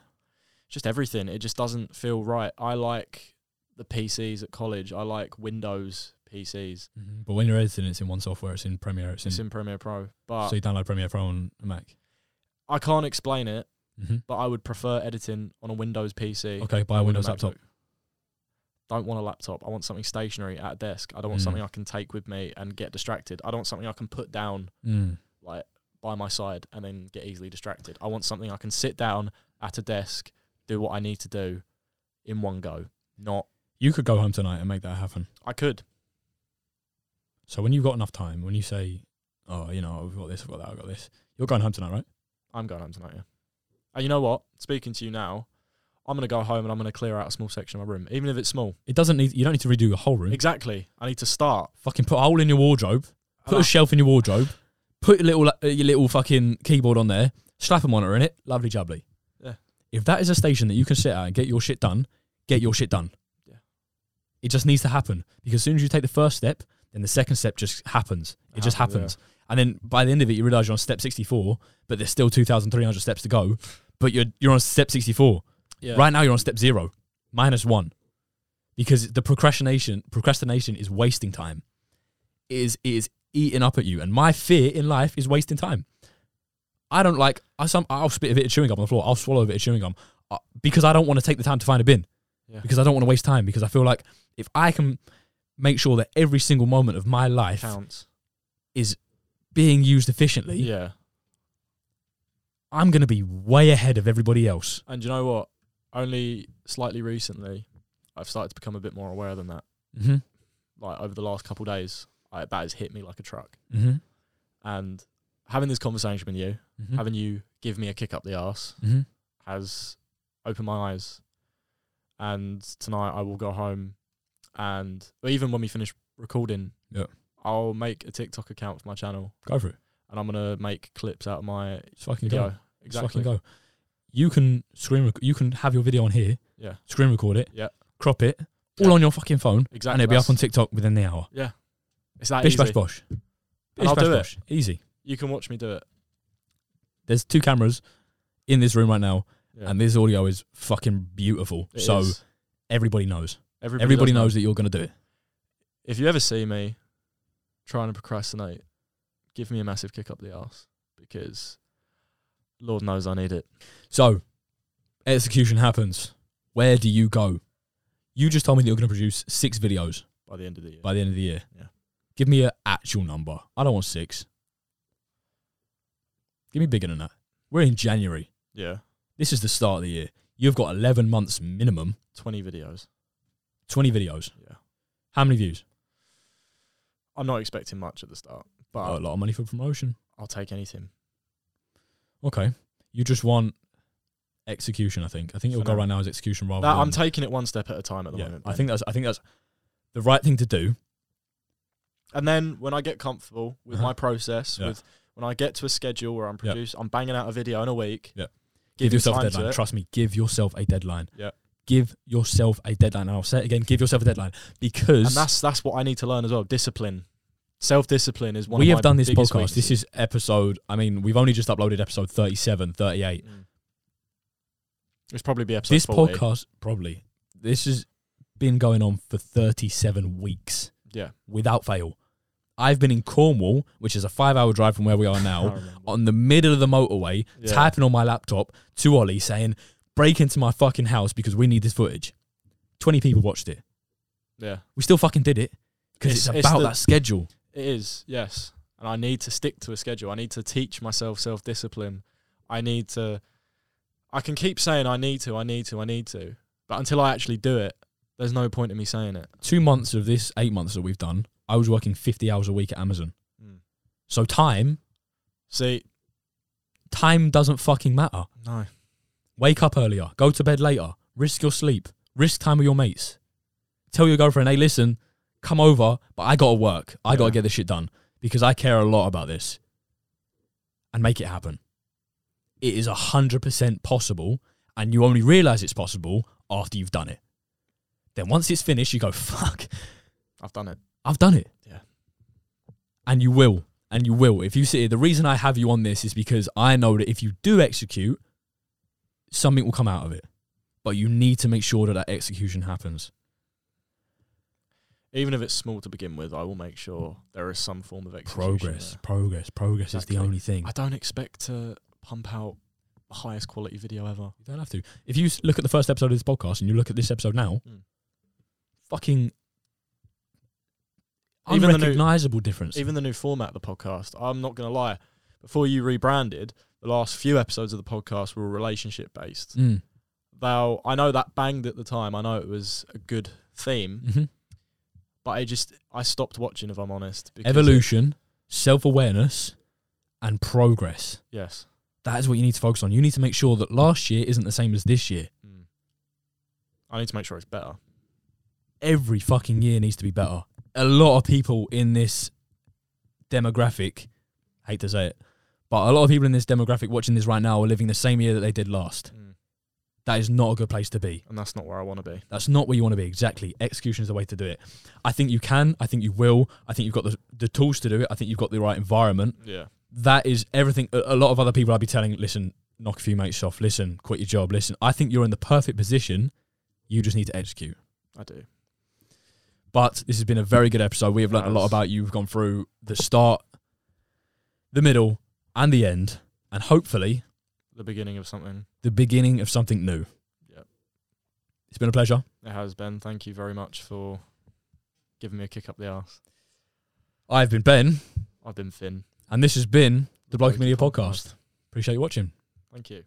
[SPEAKER 1] Just everything. It just doesn't feel right. I like the PCs at college. I like Windows PCs.
[SPEAKER 2] hmm But when you're editing, it's in one software. It's in Premiere. It's in.
[SPEAKER 1] It's in Premiere Pro, but
[SPEAKER 2] so you download Premiere Pro on a Mac.
[SPEAKER 1] I can't explain it.
[SPEAKER 2] hmm
[SPEAKER 1] But I would prefer editing on a Windows PC.
[SPEAKER 2] Okay, buy a Windows laptop.
[SPEAKER 1] Don't want a laptop. I want something stationary at a desk. I don't want
[SPEAKER 2] Mm.
[SPEAKER 1] something I can take with me and get distracted. I don't want something I can put down
[SPEAKER 2] Mm.
[SPEAKER 1] like by my side and then get easily distracted. I want something I can sit down at a desk, do what I need to do in one go. Not
[SPEAKER 2] You could go home tonight and make that happen.
[SPEAKER 1] I could.
[SPEAKER 2] So when you've got enough time, when you say, "Oh, you know, I've got this, I've got that, I've got this," you're going home tonight, right?
[SPEAKER 1] I'm going home tonight, yeah. And you know what? Speaking to you now, I'm gonna go home and I'm gonna clear out a small section of my room, even if it's small.
[SPEAKER 2] It doesn't need. You don't need to redo your whole room.
[SPEAKER 1] Exactly. I need to start.
[SPEAKER 2] Fucking put a hole in your wardrobe. Put a shelf in your wardrobe. Put your little uh, your little fucking keyboard on there. Slap a monitor in it. Lovely jubbly.
[SPEAKER 1] Yeah.
[SPEAKER 2] If that is a station that you can sit at and get your shit done, get your shit done.
[SPEAKER 1] Yeah.
[SPEAKER 2] It just needs to happen because as soon as you take the first step, then the second step just happens. It, just
[SPEAKER 1] happens,
[SPEAKER 2] happens. And then by the end of it, you realize you're on step 64, but there's still 2,300 steps to go. But you're you're on step 64.
[SPEAKER 1] Yeah.
[SPEAKER 2] Right now, you're on step zero, minus one, because the procrastination procrastination is wasting time. It is it is eating up at you, and my fear in life is wasting time. I don't like. I some I'll spit a bit of chewing gum on the floor. I'll swallow a bit of chewing gum uh, because I don't want to take the time to find a bin.
[SPEAKER 1] Yeah.
[SPEAKER 2] Because I don't want to waste time. Because I feel like if I can make sure that every single moment of my life
[SPEAKER 1] counts.
[SPEAKER 2] is being used efficiently,
[SPEAKER 1] Yeah.
[SPEAKER 2] I'm going to be way ahead of everybody else.
[SPEAKER 1] And you know what? Only slightly recently, I've started to become a bit more aware than that.
[SPEAKER 2] Mm-hmm.
[SPEAKER 1] Like over the last couple of days, I, that has hit me like a truck.
[SPEAKER 2] Mm-hmm.
[SPEAKER 1] And having this conversation with you,
[SPEAKER 2] Mm-hmm.
[SPEAKER 1] having you give me a kick up the arse,
[SPEAKER 2] mm-hmm.
[SPEAKER 1] has opened my eyes. And tonight I will go home, and even when we finish recording,
[SPEAKER 2] Yeah.
[SPEAKER 1] I'll make a TikTok account for my channel,
[SPEAKER 2] Go for it.
[SPEAKER 1] and I'm gonna make clips out of my
[SPEAKER 2] Just fucking go.
[SPEAKER 1] video. Exactly.
[SPEAKER 2] fucking go. You can screen. Rec- you can have your video on here.
[SPEAKER 1] Yeah.
[SPEAKER 2] Screen record it.
[SPEAKER 1] Yeah.
[SPEAKER 2] Crop it. All
[SPEAKER 1] Yeah.
[SPEAKER 2] on your fucking phone.
[SPEAKER 1] Exactly.
[SPEAKER 2] And it'll be up on TikTok within the hour.
[SPEAKER 1] Yeah, it's that
[SPEAKER 2] Bish
[SPEAKER 1] easy.
[SPEAKER 2] bash bosh. Bish
[SPEAKER 1] I'll
[SPEAKER 2] bash
[SPEAKER 1] do it.
[SPEAKER 2] Easy.
[SPEAKER 1] You can watch me do it.
[SPEAKER 2] There's two cameras in this room right now,
[SPEAKER 1] Yeah.
[SPEAKER 2] and this audio is fucking beautiful.
[SPEAKER 1] It
[SPEAKER 2] so
[SPEAKER 1] is.
[SPEAKER 2] everybody knows.
[SPEAKER 1] everybody,
[SPEAKER 2] Everybody knows that you're gonna do it.
[SPEAKER 1] If you ever see me trying to procrastinate, give me a massive kick up the arse because Lord knows I need it.
[SPEAKER 2] So execution happens. Where do you go? You just told me that you're gonna produce six videos
[SPEAKER 1] by the end of the year.
[SPEAKER 2] by the end of the year.
[SPEAKER 1] Yeah.
[SPEAKER 2] Give me an actual number. I don't want six. Give me bigger than that. We're in January.
[SPEAKER 1] yeah,
[SPEAKER 2] This is the start of the year. You've got 11 months minimum,
[SPEAKER 1] 20 videos.
[SPEAKER 2] 20 videos.
[SPEAKER 1] Yeah.
[SPEAKER 2] How many views?
[SPEAKER 1] I'm not expecting much at the start, but
[SPEAKER 2] Oh, a lot of money for promotion.
[SPEAKER 1] I'll take anything.
[SPEAKER 2] Okay. You just want execution, I think. I think
[SPEAKER 1] For
[SPEAKER 2] you'll go
[SPEAKER 1] now.
[SPEAKER 2] right now as execution rather
[SPEAKER 1] That,
[SPEAKER 2] than
[SPEAKER 1] I'm taking it one step at a time at the
[SPEAKER 2] yeah,
[SPEAKER 1] moment.
[SPEAKER 2] I think that's I think that's the right thing to do.
[SPEAKER 1] and then when I get comfortable with
[SPEAKER 2] Uh-huh.
[SPEAKER 1] my process,
[SPEAKER 2] Yeah.
[SPEAKER 1] with when I get to a schedule where I'm
[SPEAKER 2] Yeah.
[SPEAKER 1] produce, I'm banging out a video in a week.
[SPEAKER 2] Yeah.
[SPEAKER 1] Give,
[SPEAKER 2] yourself a
[SPEAKER 1] time to
[SPEAKER 2] deadline.
[SPEAKER 1] it.
[SPEAKER 2] Trust me, give yourself a deadline.
[SPEAKER 1] Yeah.
[SPEAKER 2] Give yourself a deadline. And I'll say it again, give yourself a deadline. Because
[SPEAKER 1] and that's that's what I need to learn as well. Discipline, self discipline is one.
[SPEAKER 2] we have done this podcast. This is episode, I mean, we've only just uploaded episode 37, 38.
[SPEAKER 1] Mm. It's probably be episode
[SPEAKER 2] This
[SPEAKER 1] 40.
[SPEAKER 2] podcast, probably, this has been going on for 37 weeks
[SPEAKER 1] Yeah.
[SPEAKER 2] without fail. I've been in Cornwall, which is a five hour drive from where we are now, on the middle of the motorway,
[SPEAKER 1] Yeah.
[SPEAKER 2] typing on my laptop to Ollie saying, break into my fucking house because we need this footage. 20 people watched it.
[SPEAKER 1] Yeah.
[SPEAKER 2] We still fucking did it because it's,
[SPEAKER 1] It's- it's
[SPEAKER 2] about
[SPEAKER 1] the-
[SPEAKER 2] that schedule.
[SPEAKER 1] It is, yes. And I need to stick to a schedule. I need to teach myself self discipline. I need to. I can keep saying I need to, I need to, I need to. But until I actually do it, there's no point in me saying it.
[SPEAKER 2] Two months of this, eight months that we've done, I was working 50 hours a week at Amazon.
[SPEAKER 1] Mm.
[SPEAKER 2] So time,
[SPEAKER 1] See,
[SPEAKER 2] time doesn't fucking matter.
[SPEAKER 1] no.
[SPEAKER 2] Wake up earlier, go to bed later, risk your sleep, risk time with your mates. Tell your girlfriend, hey, listen, come over, but I gotta work. I gotta get this shit done because I care a lot about this. And make it happen. It is a 100% possible, and you only realize it's possible after you've done it. Then once it's finished, you go, fuck,
[SPEAKER 1] I've done it.
[SPEAKER 2] I've done it.
[SPEAKER 1] Yeah.
[SPEAKER 2] And you will. And you will. If you sit here, the reason I have you on this is because I know that if you do execute, something will come out of it. But you need to make sure that that execution happens.
[SPEAKER 1] Even if it's small to begin with, I will make sure there is some form of execution.
[SPEAKER 2] Progress,
[SPEAKER 1] there.
[SPEAKER 2] progress, progress is the only thing.
[SPEAKER 1] I don't expect to pump out highest quality video ever.
[SPEAKER 2] You don't have to. If you look at the first episode of this podcast and you look at this episode now,
[SPEAKER 1] Mm.
[SPEAKER 2] fucking
[SPEAKER 1] Even the new-
[SPEAKER 2] unrecognizable difference.
[SPEAKER 1] Even the new format of the podcast, I'm not going to lie. Before you rebranded, the last few episodes of the podcast were relationship based.
[SPEAKER 2] Mm.
[SPEAKER 1] Though I know that banged at the time. I know it was a good theme,
[SPEAKER 2] Mhm.
[SPEAKER 1] But I just I stopped watching if I'm honest.
[SPEAKER 2] Evolution, self awareness, and progress.
[SPEAKER 1] yes.
[SPEAKER 2] That is what you need to focus on. You need to make sure that last year isn't the same as this year.
[SPEAKER 1] Mm. I need to make sure it's better.
[SPEAKER 2] Every fucking year needs to be better. A lot of people in this demographic, hate to say it, but a lot of people in this demographic watching this right now are living the same year that they did last.
[SPEAKER 1] Mm.
[SPEAKER 2] That is not a good place to be.
[SPEAKER 1] And that's not where I want to be.
[SPEAKER 2] That's not where you want to be. Exactly. Execution is the way to do it. I think you can. I think you will. I think you've got the, the tools to do it. I think you've got the right environment.
[SPEAKER 1] Yeah.
[SPEAKER 2] That is everything. A, a lot of other people I'd be telling, listen, knock a few mates off. Listen, quit your job. Listen, I think you're in the perfect position. You just need to execute.
[SPEAKER 1] I do.
[SPEAKER 2] But this has been a very good episode. We have learned a lot about you. We've gone through the start, the middle, and the end, and hopefully
[SPEAKER 1] The beginning of something.
[SPEAKER 2] the beginning of something new.
[SPEAKER 1] Yep.
[SPEAKER 2] It's been a pleasure.
[SPEAKER 1] It has been. Thank you very much for giving me a kick up the arse.
[SPEAKER 2] I've been Ben,
[SPEAKER 1] I've been Fin.
[SPEAKER 2] and this has been the
[SPEAKER 1] Bloki
[SPEAKER 2] Media Podcast. Appreciate you watching.
[SPEAKER 1] Thank you.